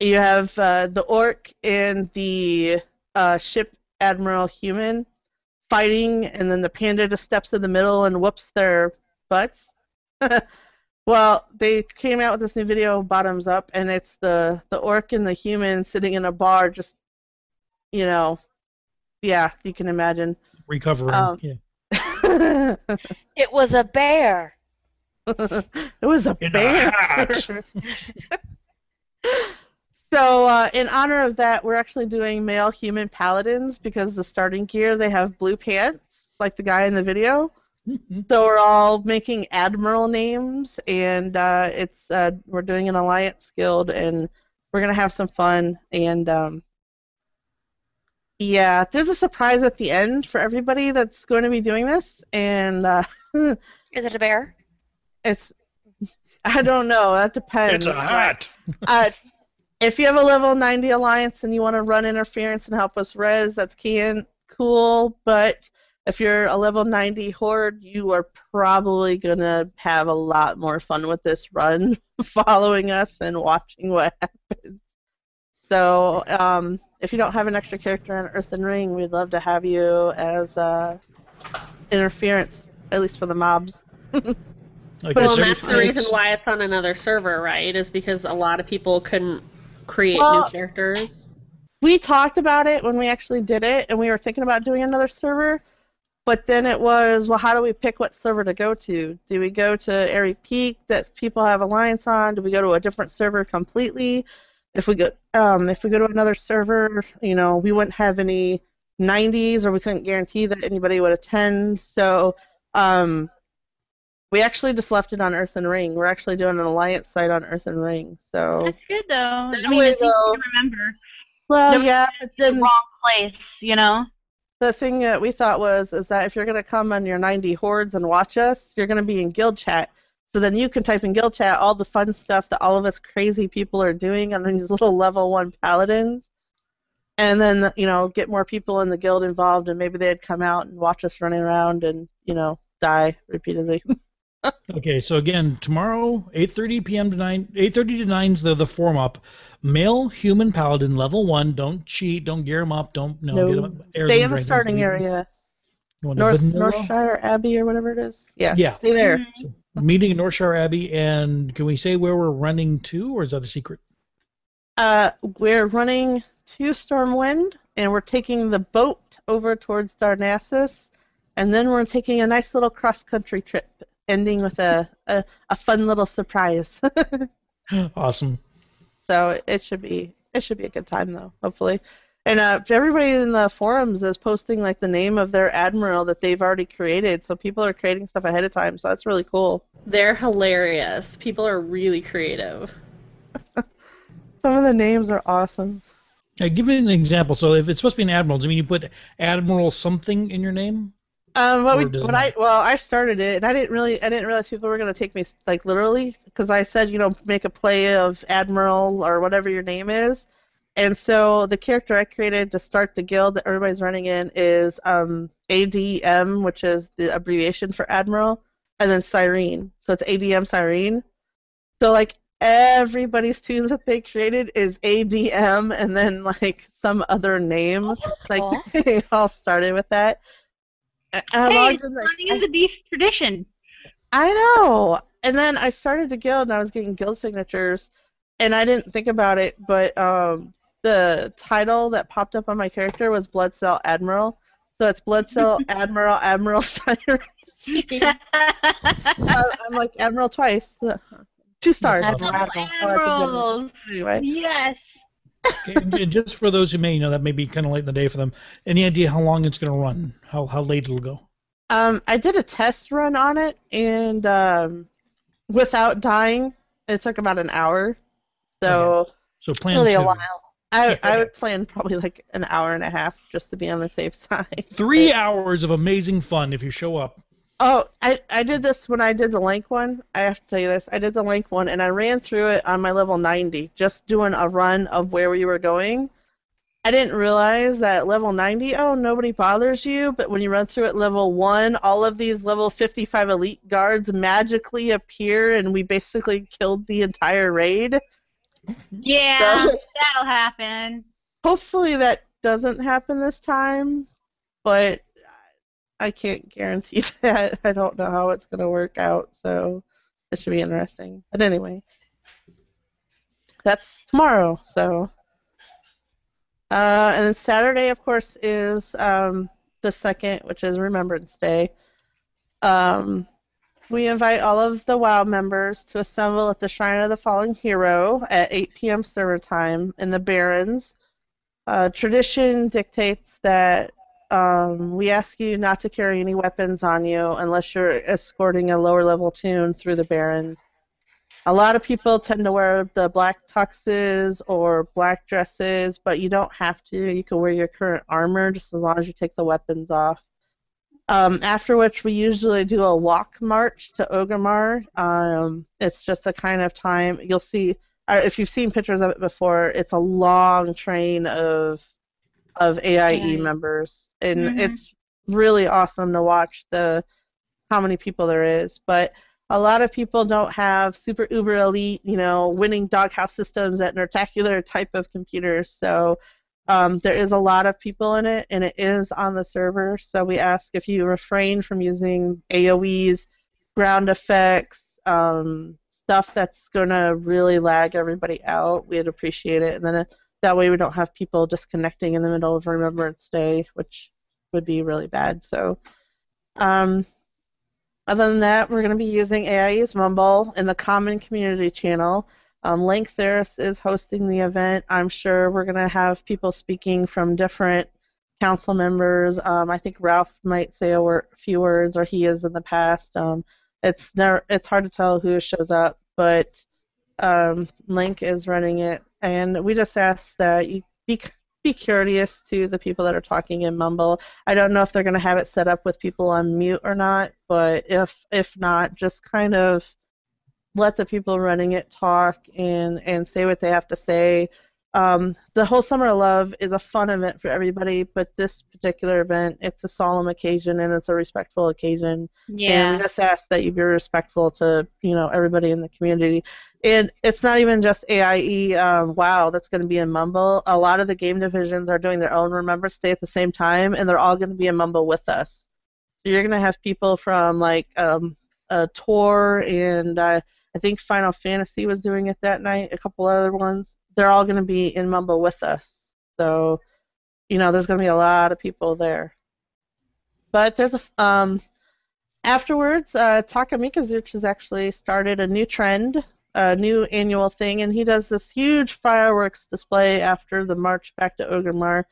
you have uh, the orc and the uh, ship Admiral Human fighting, and then the panda just steps in the middle and whoops their butts. <laughs> well, they came out with this new video, Bottoms Up, and it's the the orc and the human sitting in a bar, just you know, yeah, you can imagine. Recovering. Um, yeah. it <laughs> It was a bear. <laughs> It was a In a bear. hat. So, uh, in honor of that, we're actually doing male human paladins because the starting gear they have blue pants, like the guy in the video. So we're all making admiral names, and uh, it's uh, we're doing an alliance guild, and we're gonna have some fun. And um, yeah, there's a surprise at the end for everybody that's going to be doing this, and uh, <laughs> Is it a bear? it's I don't know. That depends. it's a hat. If you have a level 90 alliance and you want to run interference and help us res, that's can cool. But if you're a level 90 horde, you are probably gonna have a lot more fun with this run, <laughs> following us and watching what happens. So, um, if you don't have an extra character on Earthen Ring, we'd love to have you as uh, interference, at least for the mobs. <laughs> Okay, Well, so that's the reason why it's on another server, right? Is because a lot of people couldn't create Well- new characters. we talked about it when we actually did it, and we were thinking about doing another server. But then it was, well, how do we pick what server to go to? Do we go to Aerie Peak that people have alliance on? Do we go to a different server completely? If we go, um, if we go to another server, you know, we wouldn't have any 90s, or we couldn't guarantee that anybody would attend. So, um, we actually just left it on Earthen Ring. We're actually doing an alliance site on Earthen Ring. So, That's good though. I That mean, way, it's easy to remember. well, Never yeah, but The wrong place, you know. the thing that we thought was is that if you're going to come on your 90 hordes and watch us, you're going to be in guild chat. So then you can type in guild chat all the fun stuff that all of us crazy people are doing on these little level one paladins, and then you know get more people in the guild involved, and maybe they'd come out and watch us running around and you know die repeatedly. <laughs> Okay, so again, tomorrow, 8:30 p.m. to 9, 8:30 to 9 is the the form up. Male human paladin level one. Don't cheat. Don't gear him up. Don't no. No. Get him, air Stay them in the starting there. area, You want a North vanilla? Northshire Abbey or whatever it is. Yeah, Yeah. stay there. Mm-hmm. Meeting in Northshire Abbey, and can we say where we're running to, or is that a secret? Uh, we're running to Stormwind, and we're taking the boat over towards Darnassus, and then we're taking a nice little cross-country trip, ending with a, a, a fun little surprise. <laughs> Awesome. so it should be it should be a good time though, hopefully. And uh, everybody in the forums is posting like the name of their admiral that they've already created, so people are creating stuff ahead of time. So that's really cool. They're hilarious. People are really creative. <laughs> Some of the names are awesome. Uh, give me an example. So if it's supposed to be an admiral, does it mean you put Admiral something in your name? Um, what we, what I well, I started it, and I didn't really, I didn't realize people were gonna take me like literally, because I said, you know, make a play of Admiral or whatever your name is, and so the character I created to start the guild that everybody's running in is um, ADM, which is the abbreviation for Admiral, and then Syreyne, so it's ADM Syreyne. So like everybody's tunes that they created is ADM, and then like some other name. Oh, like cool. <laughs> they all started with that. And I Hey, logged it's in, like, running in the beef tradition. I know. And then I started the guild and I was getting guild signatures and I didn't think about it, but um the title that popped up on my character was Blood Cell Admiral. So it's Blood Cell <laughs> Admiral Admiral <laughs> Syreyne. So I'm like Admiral twice. <laughs> Two stars. Admiral. Admirals. Anyway. Yes. Okay, and- just for those who may you know, that may be kind of late in the day for them. Any idea how long it's going to run? How how late it'll go? Um I did a test run on it and um without dying, it took about an hour. So So plan It'll be a while. I, Yeah. I would plan probably like an hour and a half just to be on the safe <laughs> side. Three hours of amazing fun if you show up. Oh, I I did this when I did the link one. I have to tell you this. I did the link one and I ran through it on my level 90, just doing a run of where we were going. I didn't realize that at level 90, oh, nobody bothers you, but when you run through at level 1, all of these level 55 elite guards magically appear and we basically killed the entire raid. Yeah, So- <laughs> that'll happen. Hopefully that doesn't happen this time, but I can't guarantee <laughs> that. I don't know how it's going to work out, so it should be interesting. But anyway, that's tomorrow, so. Uh, and then Saturday, of course, is um, the second, which is Remembrance Day. Um, we invite all of the WoW members to assemble at the Shrine of the Fallen Hero at 8 p.m. server time in the Barrens. Uh, tradition dictates that um, we ask you not to carry any weapons on you unless you're escorting a lower level tune through the Barrens. A lot of people tend to wear the black tuxes or black dresses, but you don't have to. You can wear your current armor just as long as you take the weapons off. Um, after which, we usually do a walk march to Orgrimmar. Um, it's just a kind of time you'll see. Uh, if you've seen pictures of it before, it's a long train of of AIE members, and Mhm. it's really awesome to watch the how many people there is. But a lot of people don't have super uber elite, you know, winning doghouse systems at Nertacular type of computers. So um, there is a lot of people in it, and it is on the server. So we ask if you refrain from using AOE's, ground effects, um, stuff that's going to really lag everybody out. We'd appreciate it. And then that way we don't have people disconnecting in the middle of Remembrance Day, which would be really bad. So, um, other than that, we're going to be using AIE's Mumble in the Common Community channel. Um, Link Theris is hosting the event. I'm sure we're going to have people speaking from different council members. Um, I think Ralph might say a few words, or he has in the past. Um, it's never, it's hard to tell who shows up, but um, Link is running it, and we just ask that you be be courteous to the people that are talking in Mumble. I don't know if they're going to have it set up with people on mute or not, but if if not, just kind of let the people running it talk and and say what they have to say. Um, the whole Summer of Love is a fun event for everybody, but this particular event, it's a solemn occasion and it's a respectful occasion. And Yeah. we just ask that you be respectful to, you know, everybody in the community. And it's not even just AIE um, WoW that's going to be in Mumble. A lot of the game divisions are doing their own Remembrance Day at the same time, and they're all going to be in Mumble with us. So you're going to have people from like um, uh, Tor and uh, I think Final Fantasy was doing it that night. A couple other ones. They're all going to be in Mumble with us. So, you know, there's going to be a lot of people there. But there's a um, afterwards, uh, Takamikazuch has actually started a new trend, a new annual thing, and he does this huge fireworks display after the march back to Orgrimmar.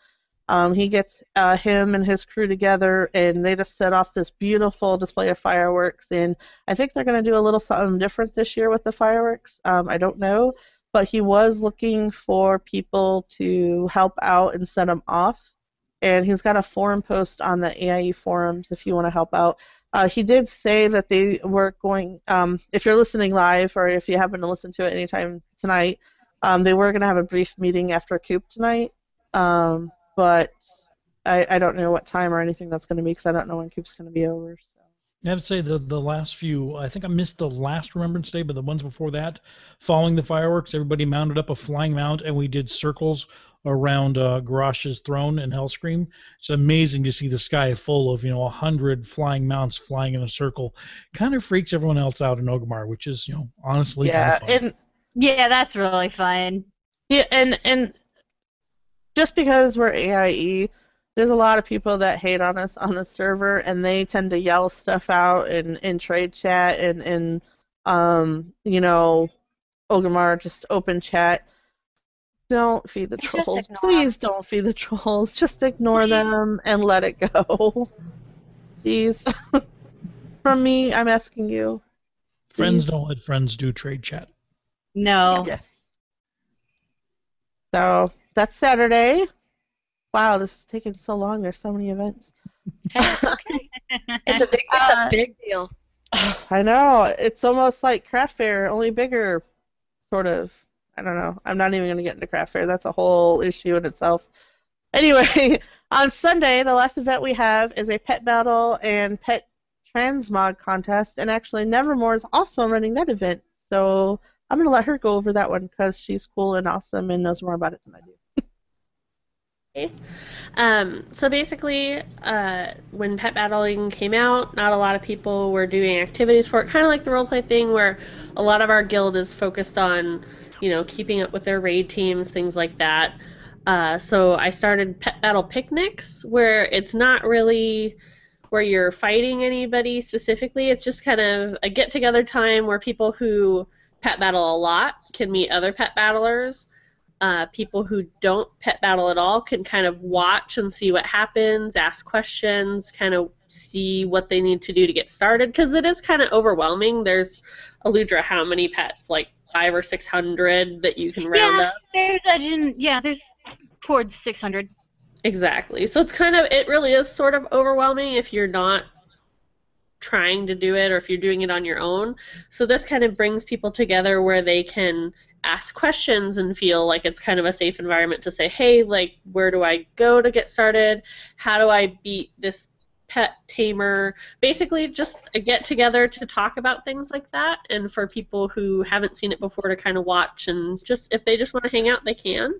Um, he gets uh, him and his crew together, and they just set off this beautiful display of fireworks. And I think they're going to do a little something different this year with the fireworks. Um, I don't know, but he was looking for people to help out and set him off. And he's got a forum post on the AIE forums if you want to help out. Uh, he did say that they were going, um, if you're listening live or if you happen to listen to it anytime tonight, um, they were going to have a brief meeting after Coop tonight. Um, but I, I don't know what time or anything that's going to be because I don't know when Coop's going to be over. So. I have to say the the last few. I think I missed the last Remembrance Day, but the ones before that, following the fireworks, everybody mounted up a flying mount, and we did circles around uh, Garrosh's throne and Hellscream. It's amazing to see the sky full of you know a hundred flying mounts flying in a circle. Kind of freaks everyone else out in Ogmar, which is you know honestly yeah, kind of fun. and Yeah, that's really fun. Yeah, and and just because we're AIE, there's a lot of people that hate on us on the server, and they tend to yell stuff out in in trade chat and and um you know, Orgrimmar just open chat. Don't feed the Just trolls. ignore Please don't feed the trolls. Just ignore Please. them and let it go. Please. <laughs> From me, I'm asking you. friends don't let friends do trade chat. No. Yes. So that's Saturday. Wow, this is taking so long. There's so many events. <laughs> Hey, it's okay. <laughs> It's a big it's Uh, a big deal. <sighs> I know. It's almost like craft fair, only bigger, sort of. I don't know. I'm not even going to get into craft fair. That's a whole issue in itself. Anyway, <laughs> on Sunday, the last event we have is a pet battle and pet transmog contest, and actually Nevermore is also running that event. So I'm going to let her go over that one because she's cool and awesome and knows more about it than I do. Um, so basically, uh, when pet battling came out, not a lot of people were doing activities for it. Kind of like the roleplay thing, where a lot of our guild is focused on, you know, keeping up with their raid teams, things like that. Uh, so I started pet battle picnics, where it's not really where you're fighting anybody specifically. It's just kind of a get together time where people who pet battle a lot can meet other pet battlers uh, people who don't pet battle at all can kind of watch and see what happens, ask questions, kind of see what they need to do to get started because it is kind of overwhelming. There's Aludra, how many pets? Like five or six hundred that you can round yeah, up. there's a yeah, there's towards 600. Exactly. So it's kind of it really is sort of overwhelming if you're not trying to do it or if you're doing it on your own. So this kind of brings people together where they can ask questions and feel like it's kind of a safe environment to say, "Hey, like where do I go to get started? How do I beat this pet tamer?" Basically just a get together to talk about things like that and for people who haven't seen it before to kind of watch and just if they just want to hang out, they can.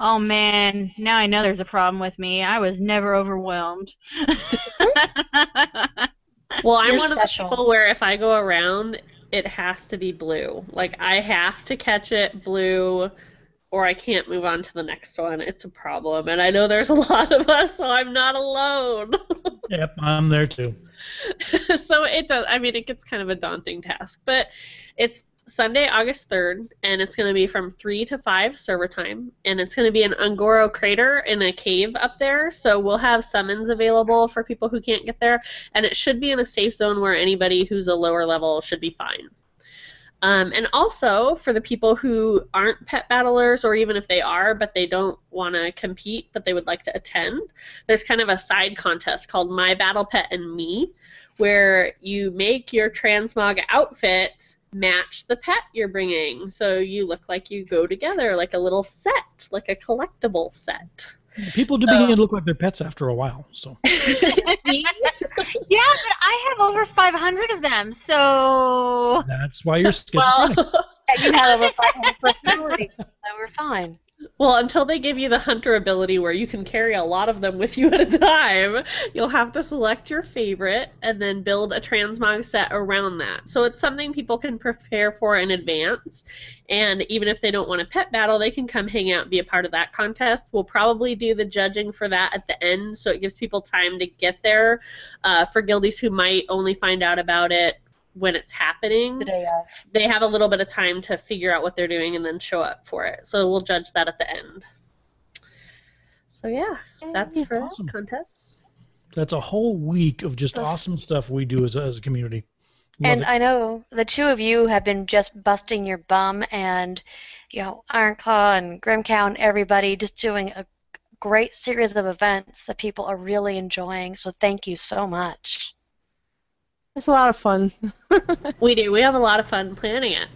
Oh man, now I know there's a problem with me. I was never overwhelmed. Mm-hmm. <laughs> Well, I'm You're one special. of the people where if I go around, it has to be blue. Like I have to catch it blue, or I can't move on to the next one. It's a problem, and I know there's a <laughs> lot of us, so I'm not alone. <laughs> Yep, I'm there too. so it does. I mean, it gets kind of a daunting task, but it's Sunday, August 3rd, and it's going to be from 3 to 5 server time, and it's going to be an Un'Goro crater in a cave up there, so we'll have summons available for people who can't get there, and it should be in a safe zone where anybody who's a lower level should be fine. Um, and also, for the people who aren't pet battlers, or even if they are, but they don't want to compete, but they would like to attend, there's kind of a side contest called My Battle Pet and Me, where you make your transmog outfit match the pet you're bringing. So you look like you go together, like a little set, like a collectible set. People do So- begin to look like their pets after a while. So <laughs> <laughs> yeah, but I have over 500 of them, so that's why you're schizophrenic. <laughs> well, you have over 500 personality, so we're fine. Well, until they give you the hunter ability where you can carry a lot of them with you <laughs> at a time, you'll have to select your favorite and then build a transmog set around that. So it's something people can prepare for in advance. And even if they don't want a pet battle, they can come hang out and be a part of that contest. We'll probably do the judging for that at the end, so it gives people time to get there. Uh, for guildies who might only find out about it when it's happening, The day of. they have a little bit of time to figure out what they're doing and then show up for it. So we'll judge that at the end. So yeah, that's for Awesome. contests. That's a whole week of just That's- awesome stuff we do as a, as a community. Love And it. I know the two of you have been just busting your bum, and you know Ironclaw and Grimcow and everybody just doing a great series of events that people are really enjoying. So thank you so much. It's a lot of fun. <laughs> We do. We have a lot of fun planning it.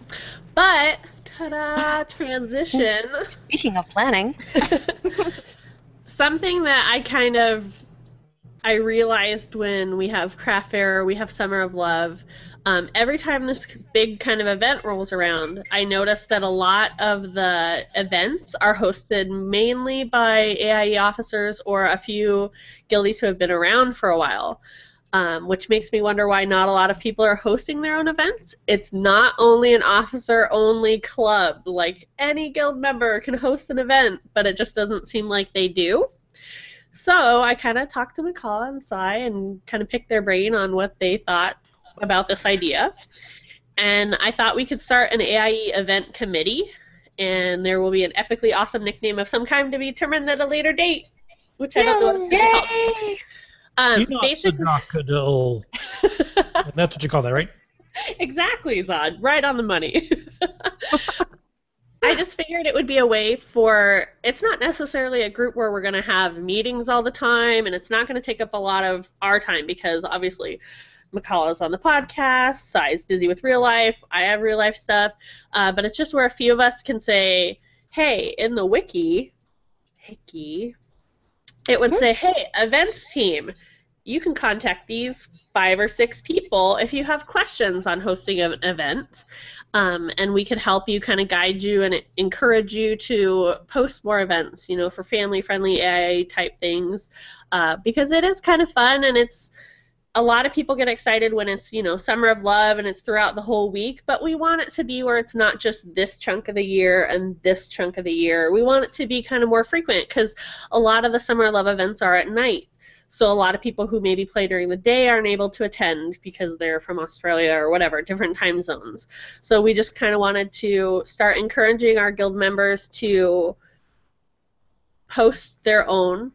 But ta-da! Transition. <laughs> Speaking of planning, <laughs> Something that I kind of I realized when we have craft fair, we have summer of love. Um, every time this big kind of event rolls around, I notice that a lot of the events are hosted mainly by AIE officers or a few guildies who have been around for a while. Um, which makes me wonder why not a lot of people are hosting their own events. It's not only an officer only club. Like any guild member can host an event, but it just doesn't seem like they do. So I kind of talked to Mkallah and Cy and kind of picked their brain on what they thought about this idea. And I thought we could start an AIE event committee, and there will be an epically awesome nickname of some kind to be determined at a later date, which I don't know what it's going to be called. Um, Enoch basically, <laughs> That's what you call that, right? exactly, Zod. Right on the money. <laughs> I just figured it would be a way for it's not necessarily a group where we're going to have meetings all the time and it's not going to take up a lot of our time because obviously Mkallah's on the podcast, Sai's busy with real life, I have real life stuff, uh, but it's just where a few of us can say, hey, in the wiki, wiki, it would say, hey, events team, you can contact these five or six people if you have questions on hosting an event. Um, and we could help you kind of guide you and encourage you to post more events, you know, for family friendly AI type things, uh, because it is kind of fun and it's a lot of people get excited when it's you know summer of love and it's throughout the whole week but we want it to be where it's not just this chunk of the year and this chunk of the year. We want it to be kind of more frequent because a lot of the summer love events are at night so a lot of people who maybe play during the day aren't able to attend because they're from Australia or whatever, <laughs> different time zones. So we just kind of wanted to start encouraging our guild members to post their own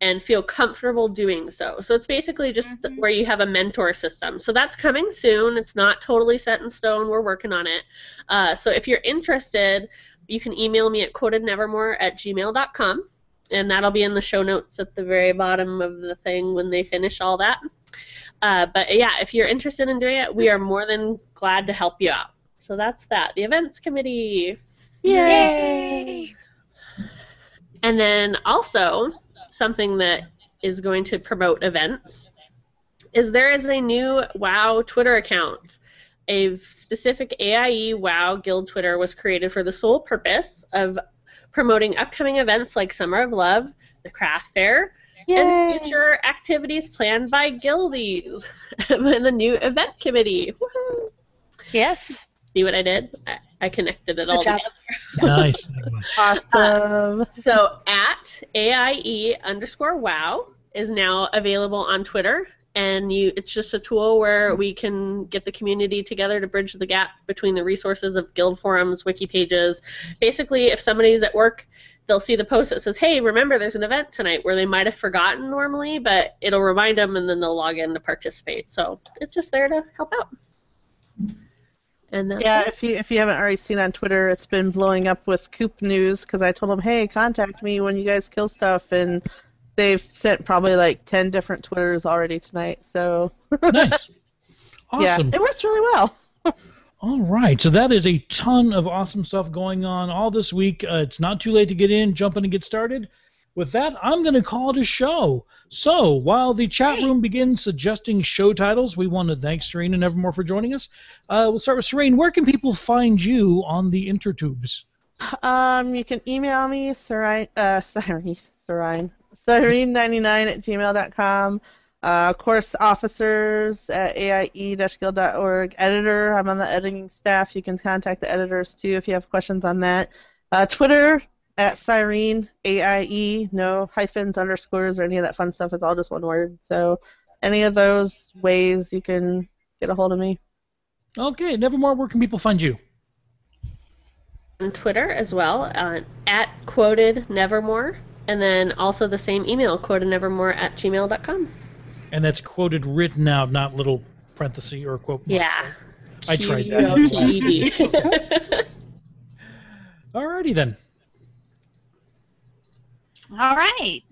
and feel comfortable doing so. So it's basically just mm-hmm. where you have a mentor system. So that's coming soon. It's not totally set in stone. We're working on it. Uh, so if you're interested, you can email me at quotednevermore at gmail.com and that'll be in the show notes at the very bottom of the thing when they finish all that. Uh, but yeah, if you're interested in doing it, we are more than glad to help you out. So that's that. The events committee. Yay! Yay! And then also something that is going to promote events is there is a new WoW Twitter account. A specific AIE WoW Guild Twitter was created for the sole purpose of promoting upcoming events like Summer of Love, the Craft Fair, Yay. and future activities planned by guildies <laughs> and the new event committee. Woo-hoo. Yes. See what I did? I, I connected it Good all job. together. <laughs> nice. <laughs> Awesome. Uh, so at AIE underscore wow is now available on Twitter and you it's just a tool where we can get the community together to bridge the gap between the resources of guild forums wiki pages. Basically if somebody's at work they'll see the post that says hey remember there's an event tonight where they might have forgotten normally but it'll remind them and then they'll log in to participate. So it's just there to help out. And yeah, it. if you if you haven't already seen on Twitter, it's been blowing up with Coop News because I told them, hey, contact me when you guys kill stuff, and they've sent probably like ten different Twitters already tonight. So <laughs> nice, awesome. Yeah, it works really well. <laughs> All right, so that is a ton of awesome stuff going on all this week. Uh, it's not too late to get in, jump in, and get started. With that, I'm going to call it a show. So, while the chat room begins suggesting show titles, we want to thank Syreyne and Nevermore for joining us. Uh, we'll start with Syreyne. Where can people find you on the intertubes? Um, you can email me, Syreyne, uh, sorry, <laughs> Syreyne, Syreyne99 at gmail.com. Uh, course officers at aie-guild.org. Editor, I'm on the editing staff. You can contact the editors too if you have questions on that. Uh, Twitter, at Syreyne, A-I-E, no hyphens, underscores, or any of that fun stuff. It's all just one word. So any of those ways you can get a hold of me. Okay, Nevermore, where can people find you? On Twitter as well, uh, at quoted nevermore, and then also the same email, quoted nevermore at gmail.com. And that's quoted written out, not little parenthesis or quote marks. Yeah. I tried that. <laughs> Alrighty then. All right.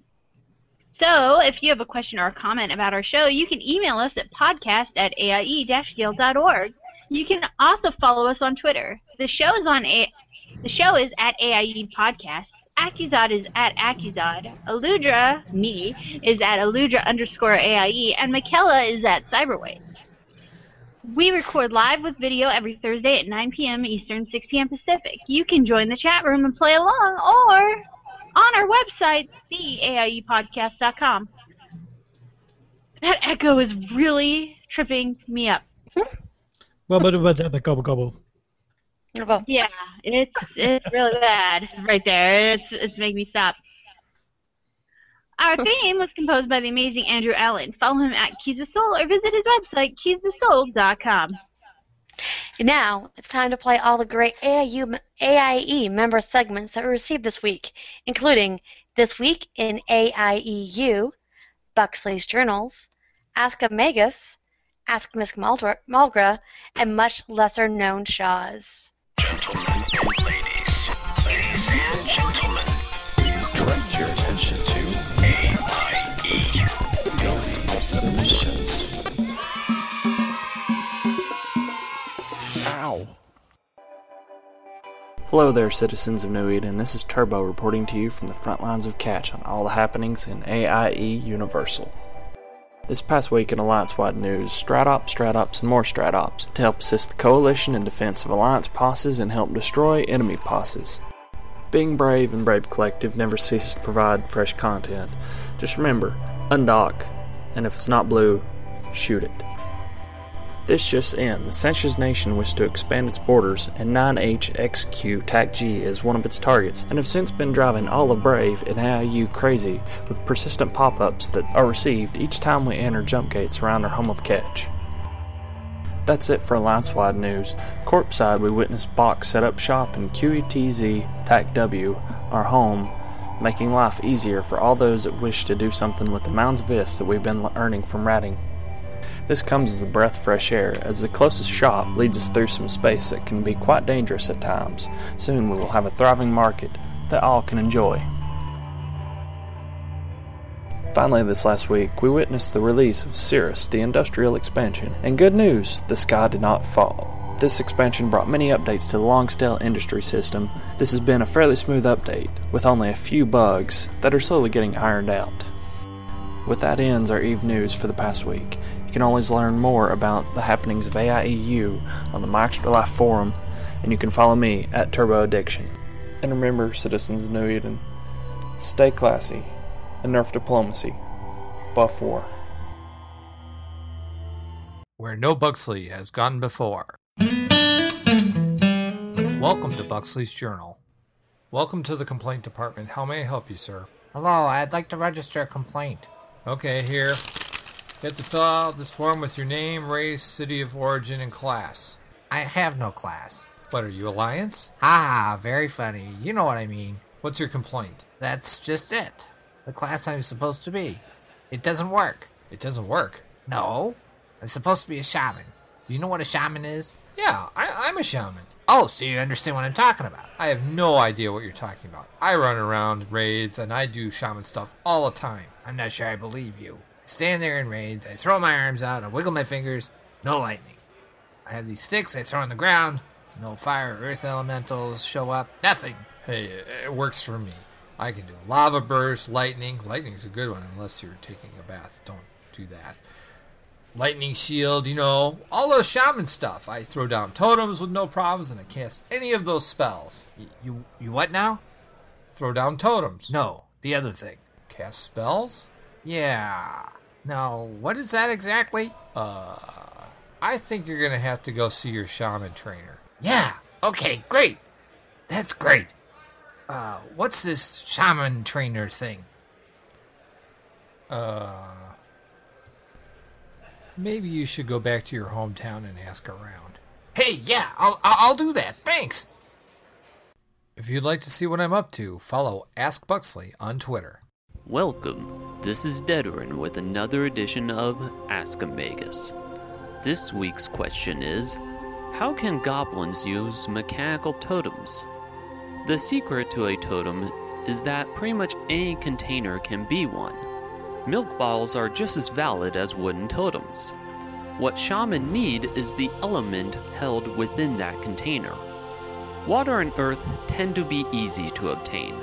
So, if you have a question or a comment about our show, you can email us at podcast at aie-guild.org. You can also follow us on Twitter. The show is on a the show is at AIE Podcast. Accusod is at Accusod. Aludra, me, is at Aludra underscore AIE, and Mkallah is at Cyberway. We record live with video every Thursday at 9 p.m. Eastern, 6 p.m. Pacific. You can join the chat room and play along, or on our website, theaiepodcast.com. That echo is really tripping me up. Hmm? Yeah, it's it's really bad right there. It's it's making me stop. Our <laughs> theme was composed by the amazing Andrew Allen. Follow him at Keys with Soul or visit his website, keyswithsoul.com. Now, it's time to play all the great AIU, AIE member segments that we received this week, including This Week in AIEU, Buxley's Journals, Ask Magus, Ask Miss Malgra, and much lesser known Shaws. Gentlemen and ladies, and gentlemen, please direct your attention to AIE Building Solutions. Ow. Hello there, citizens of New Eden. This is Turbo reporting to you from the front lines of Catch on all the happenings in AIE Universal. This past week in Alliance wide news, Stratops, Stratops, and more Stratops to help assist the Coalition in defense of Alliance posses and help destroy enemy posses. Being brave and Brave Collective never ceases to provide fresh content. Just remember, undock, and if it's not blue, shoot it. This just in, the Sensuous Nation wishes to expand its borders, and 9HXQ TAC G is one of its targets, and have since been driving all of Brave and AIU crazy with persistent pop ups that are received each time we enter jump gates around our home of catch. That's it for Alliance wide news. Corpside, we witnessed Box set up shop in QETZ TAC W, our home, making life easier for all those that wish to do something with the mounds of that we've been earning from ratting. This comes as a breath of fresh air, as the closest shop leads us through some space that can be quite dangerous at times. Soon we will have a thriving market that all can enjoy. Finally, this last week, we witnessed the release of Crius, the industrial expansion. And good news, the sky did not fall. This expansion brought many updates to the Longstale industry system. This has been a fairly smooth update, with only a few bugs that are slowly getting ironed out. With that ends our Eve news for the past week. You can always learn more about the happenings of AIEU on the My Extra Life forum, and you can follow me at Turbo Addiction. And remember, citizens of New Eden, stay classy and nerf diplomacy. Buff war. Where no Buxley has gone before. Welcome to Buxley's Journal. Welcome to the complaint department. How may I help you, sir? Hello, I'd like to register a complaint. Okay, here. You have to fill out this form with your name, race, city of origin, and class. I have no class. What are you, Alliance? Ah, very funny. You know what I mean. What's your complaint? That's just it. The class I'm supposed to be. It doesn't work. It doesn't work. No. I'm supposed to be a shaman. Do you know what a shaman is? Yeah, I, I'm a shaman. Oh, so you understand what I'm talking about. I have no idea what you're talking about. I run around raids and I do shaman stuff all the time. I'm not sure I believe you. Stand there in raids, I throw my arms out, I wiggle my fingers, no lightning. I have these sticks I throw on the ground, no fire or earth elementals show up, nothing. Hey, it, works for me. I can do lava burst, lightning. Lightning's a good one unless you're taking a bath. Don't do that. Lightning shield, you know, all those shaman stuff. I throw down totems with no problems and I cast any of those spells. Y- you you what now? Throw down totems. No, the other thing. Cast spells? Yeah. Now, what is that exactly? Uh, I think you're gonna have to go see your shaman trainer. Yeah. Okay, great. That's great. Uh, what's this shaman trainer thing? Uh, maybe you should go back to your hometown and ask around. Hey, yeah, I'll I'll I'll do that. Thanks. If you'd like to see what I'm up to, follow Ask Buxley on Twitter. Welcome. This is Dedoran with another edition of Ask Amagus. This week's question is How can goblins use mechanical totems? The secret to a totem is that pretty much any container can be one. Milk bottles are just as valid as wooden totems. What shaman need is the element held within that container. Water and earth tend to be easy to obtain.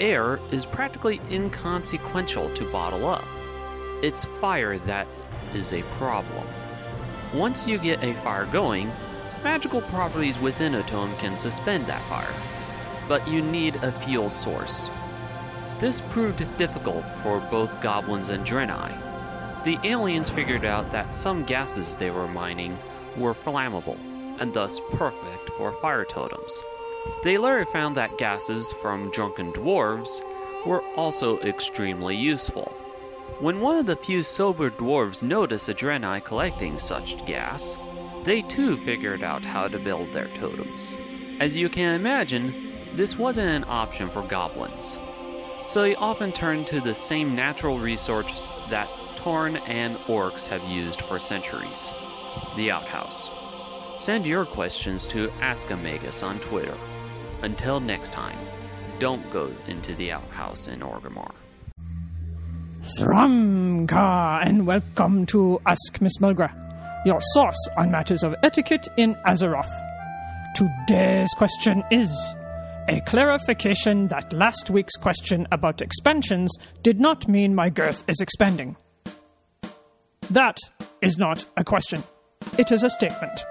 Air is practically inconsequential to bottle up. It's fire that is a problem. Once you get a fire going, magical properties within a tome can suspend that fire, but you need a fuel source. This proved difficult for both goblins and Draenei. The aliens figured out that some gases they were mining were flammable, and thus perfect for fire totems. They later found that gases from drunken dwarves were also extremely useful. When one of the few sober dwarves noticed a Draenei collecting such gas, they too figured out how to build their totems. As you can imagine, this wasn't an option for goblins, so they often turned to the same natural resource that Tauren and orcs have used for centuries the outhouse. Send your questions to Askamagus on Twitter. Until next time, don't go into the outhouse in Orgrimmar. Throm-Ka, and welcome to Ask Miss Mulgra, your source on matters of etiquette in Azeroth. Today's question is a clarification that last week's question about expansions did not mean my girth is expanding. That is not a question, it is a statement.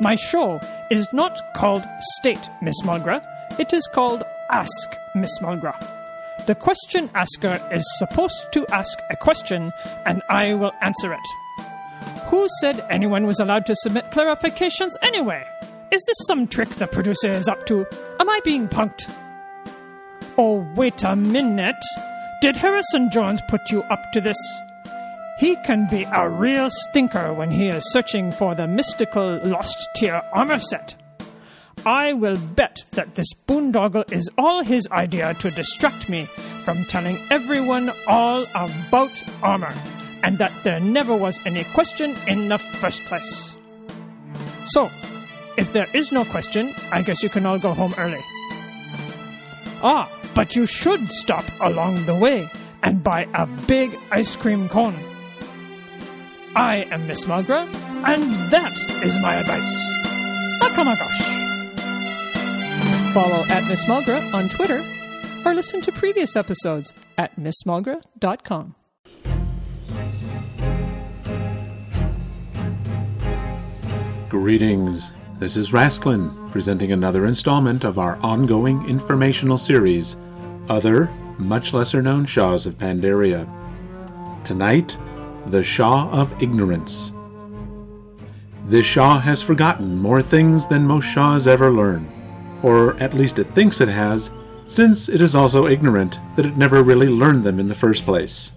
My show is not called State Miss Mulgra, it is called Ask Miss Mulgra. The question asker is supposed to ask a question, and I will answer it. Who said anyone was allowed to submit clarifications anyway? Is this some trick the producer is up to? Am I being punked? Oh, wait a minute. Did Harrison Jones put you up to this? He can be a real stinker when he is searching for the mystical lost tier armor set. I will bet that this boondoggle is all his idea to distract me from telling everyone all about armor, and that there never was any question in the first place. So, if there is no question, I guess you can all go home early. Ah, but you should stop along the way and buy a big ice cream cone. I am Miss Mulgra, and that is my advice. Akamagosh. Oh Follow at Miss Mulgra on Twitter or listen to previous episodes at missmulgra.com. Greetings. This is Rasklin, presenting another installment of our ongoing informational series, Other, Much Lesser Known Shas of Pandaria. Tonight, the Sha of Ignorance. This Sha has forgotten more things than most Shas ever learn, or at least it thinks it has, since it is also ignorant that it never really learned them in the first place.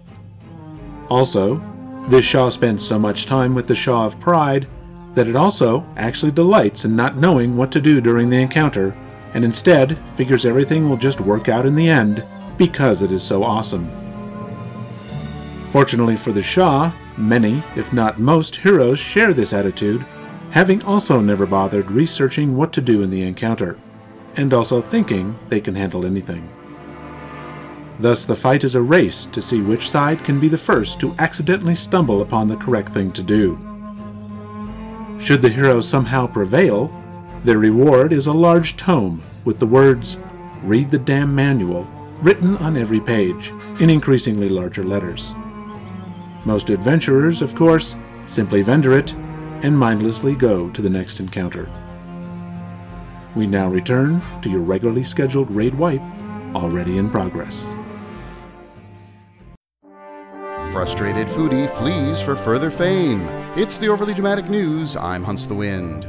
Also, this Sha spends so much time with the Sha of Pride that it also actually delights in not knowing what to do during the encounter, and instead figures everything will just work out in the end because it is so awesome. Fortunately for the Sha, many, if not most, heroes share this attitude, having also never bothered researching what to do in the encounter, and also thinking they can handle anything. Thus, the fight is a race to see which side can be the first to accidentally stumble upon the correct thing to do. Should the hero somehow prevail, their reward is a large tome with the words, Read the damn manual, written on every page, in increasingly larger letters. Most adventurers, of course, simply vendor it and mindlessly go to the next encounter. We now return to your regularly scheduled raid wipe, already in progress. Frustrated foodie flees for further fame. It's the overly dramatic news. I'm Hunts the Wind.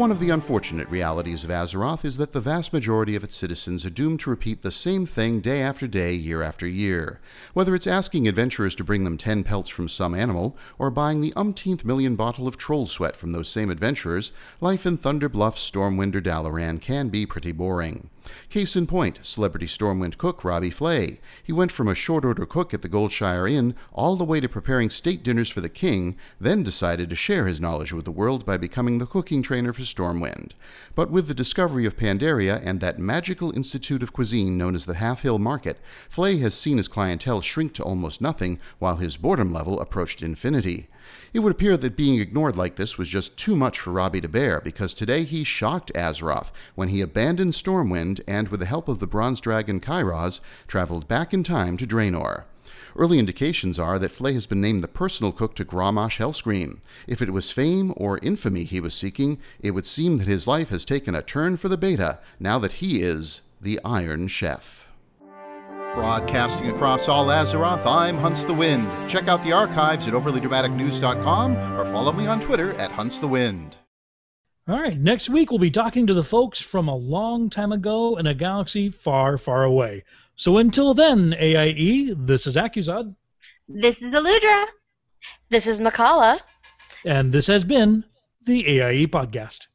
One of the unfortunate realities of Azeroth is that the vast majority of its citizens are doomed to repeat the same thing day after day, year after year. Whether it's asking adventurers to bring them ten pelts from some animal, or buying the umpteenth million bottle of troll sweat from those same adventurers, life in Thunder Bluff, Stormwind, or Dalaran can be pretty boring. Case in point, celebrity Stormwind cook Robbie Flay. He went from a short order cook at the Goldshire Inn all the way to preparing state dinners for the king, then decided to share his knowledge with the world by becoming the cooking trainer for Stormwind. But with the discovery of Pandaria and that magical institute of cuisine known as the Halfhill Market, Flay has seen his clientele shrink to almost nothing while his boredom level approached infinity. It would appear that being ignored like this was just too much for Robbie to bear, because today he shocked Azeroth when he abandoned Stormwind and, with the help of the Bronze Dragon Kairos, traveled back in time to Draenor. Early indications are that Flay has been named the personal cook to Grommash Hellscream. If it was fame or infamy he was seeking, it would seem that his life has taken a turn for the beta now that he is the Iron Chef. Broadcasting across all Azeroth, I'm Hunts the Wind. Check out the archives at overlydramaticnews.com or follow me on Twitter at Hunts the Wind. All right, next week we'll be talking to the folks from a long time ago in a galaxy far, far away. So until then, AIE, this is Accusod. This is Aludra. This is Mkallah. And this has been the AIE Podcast.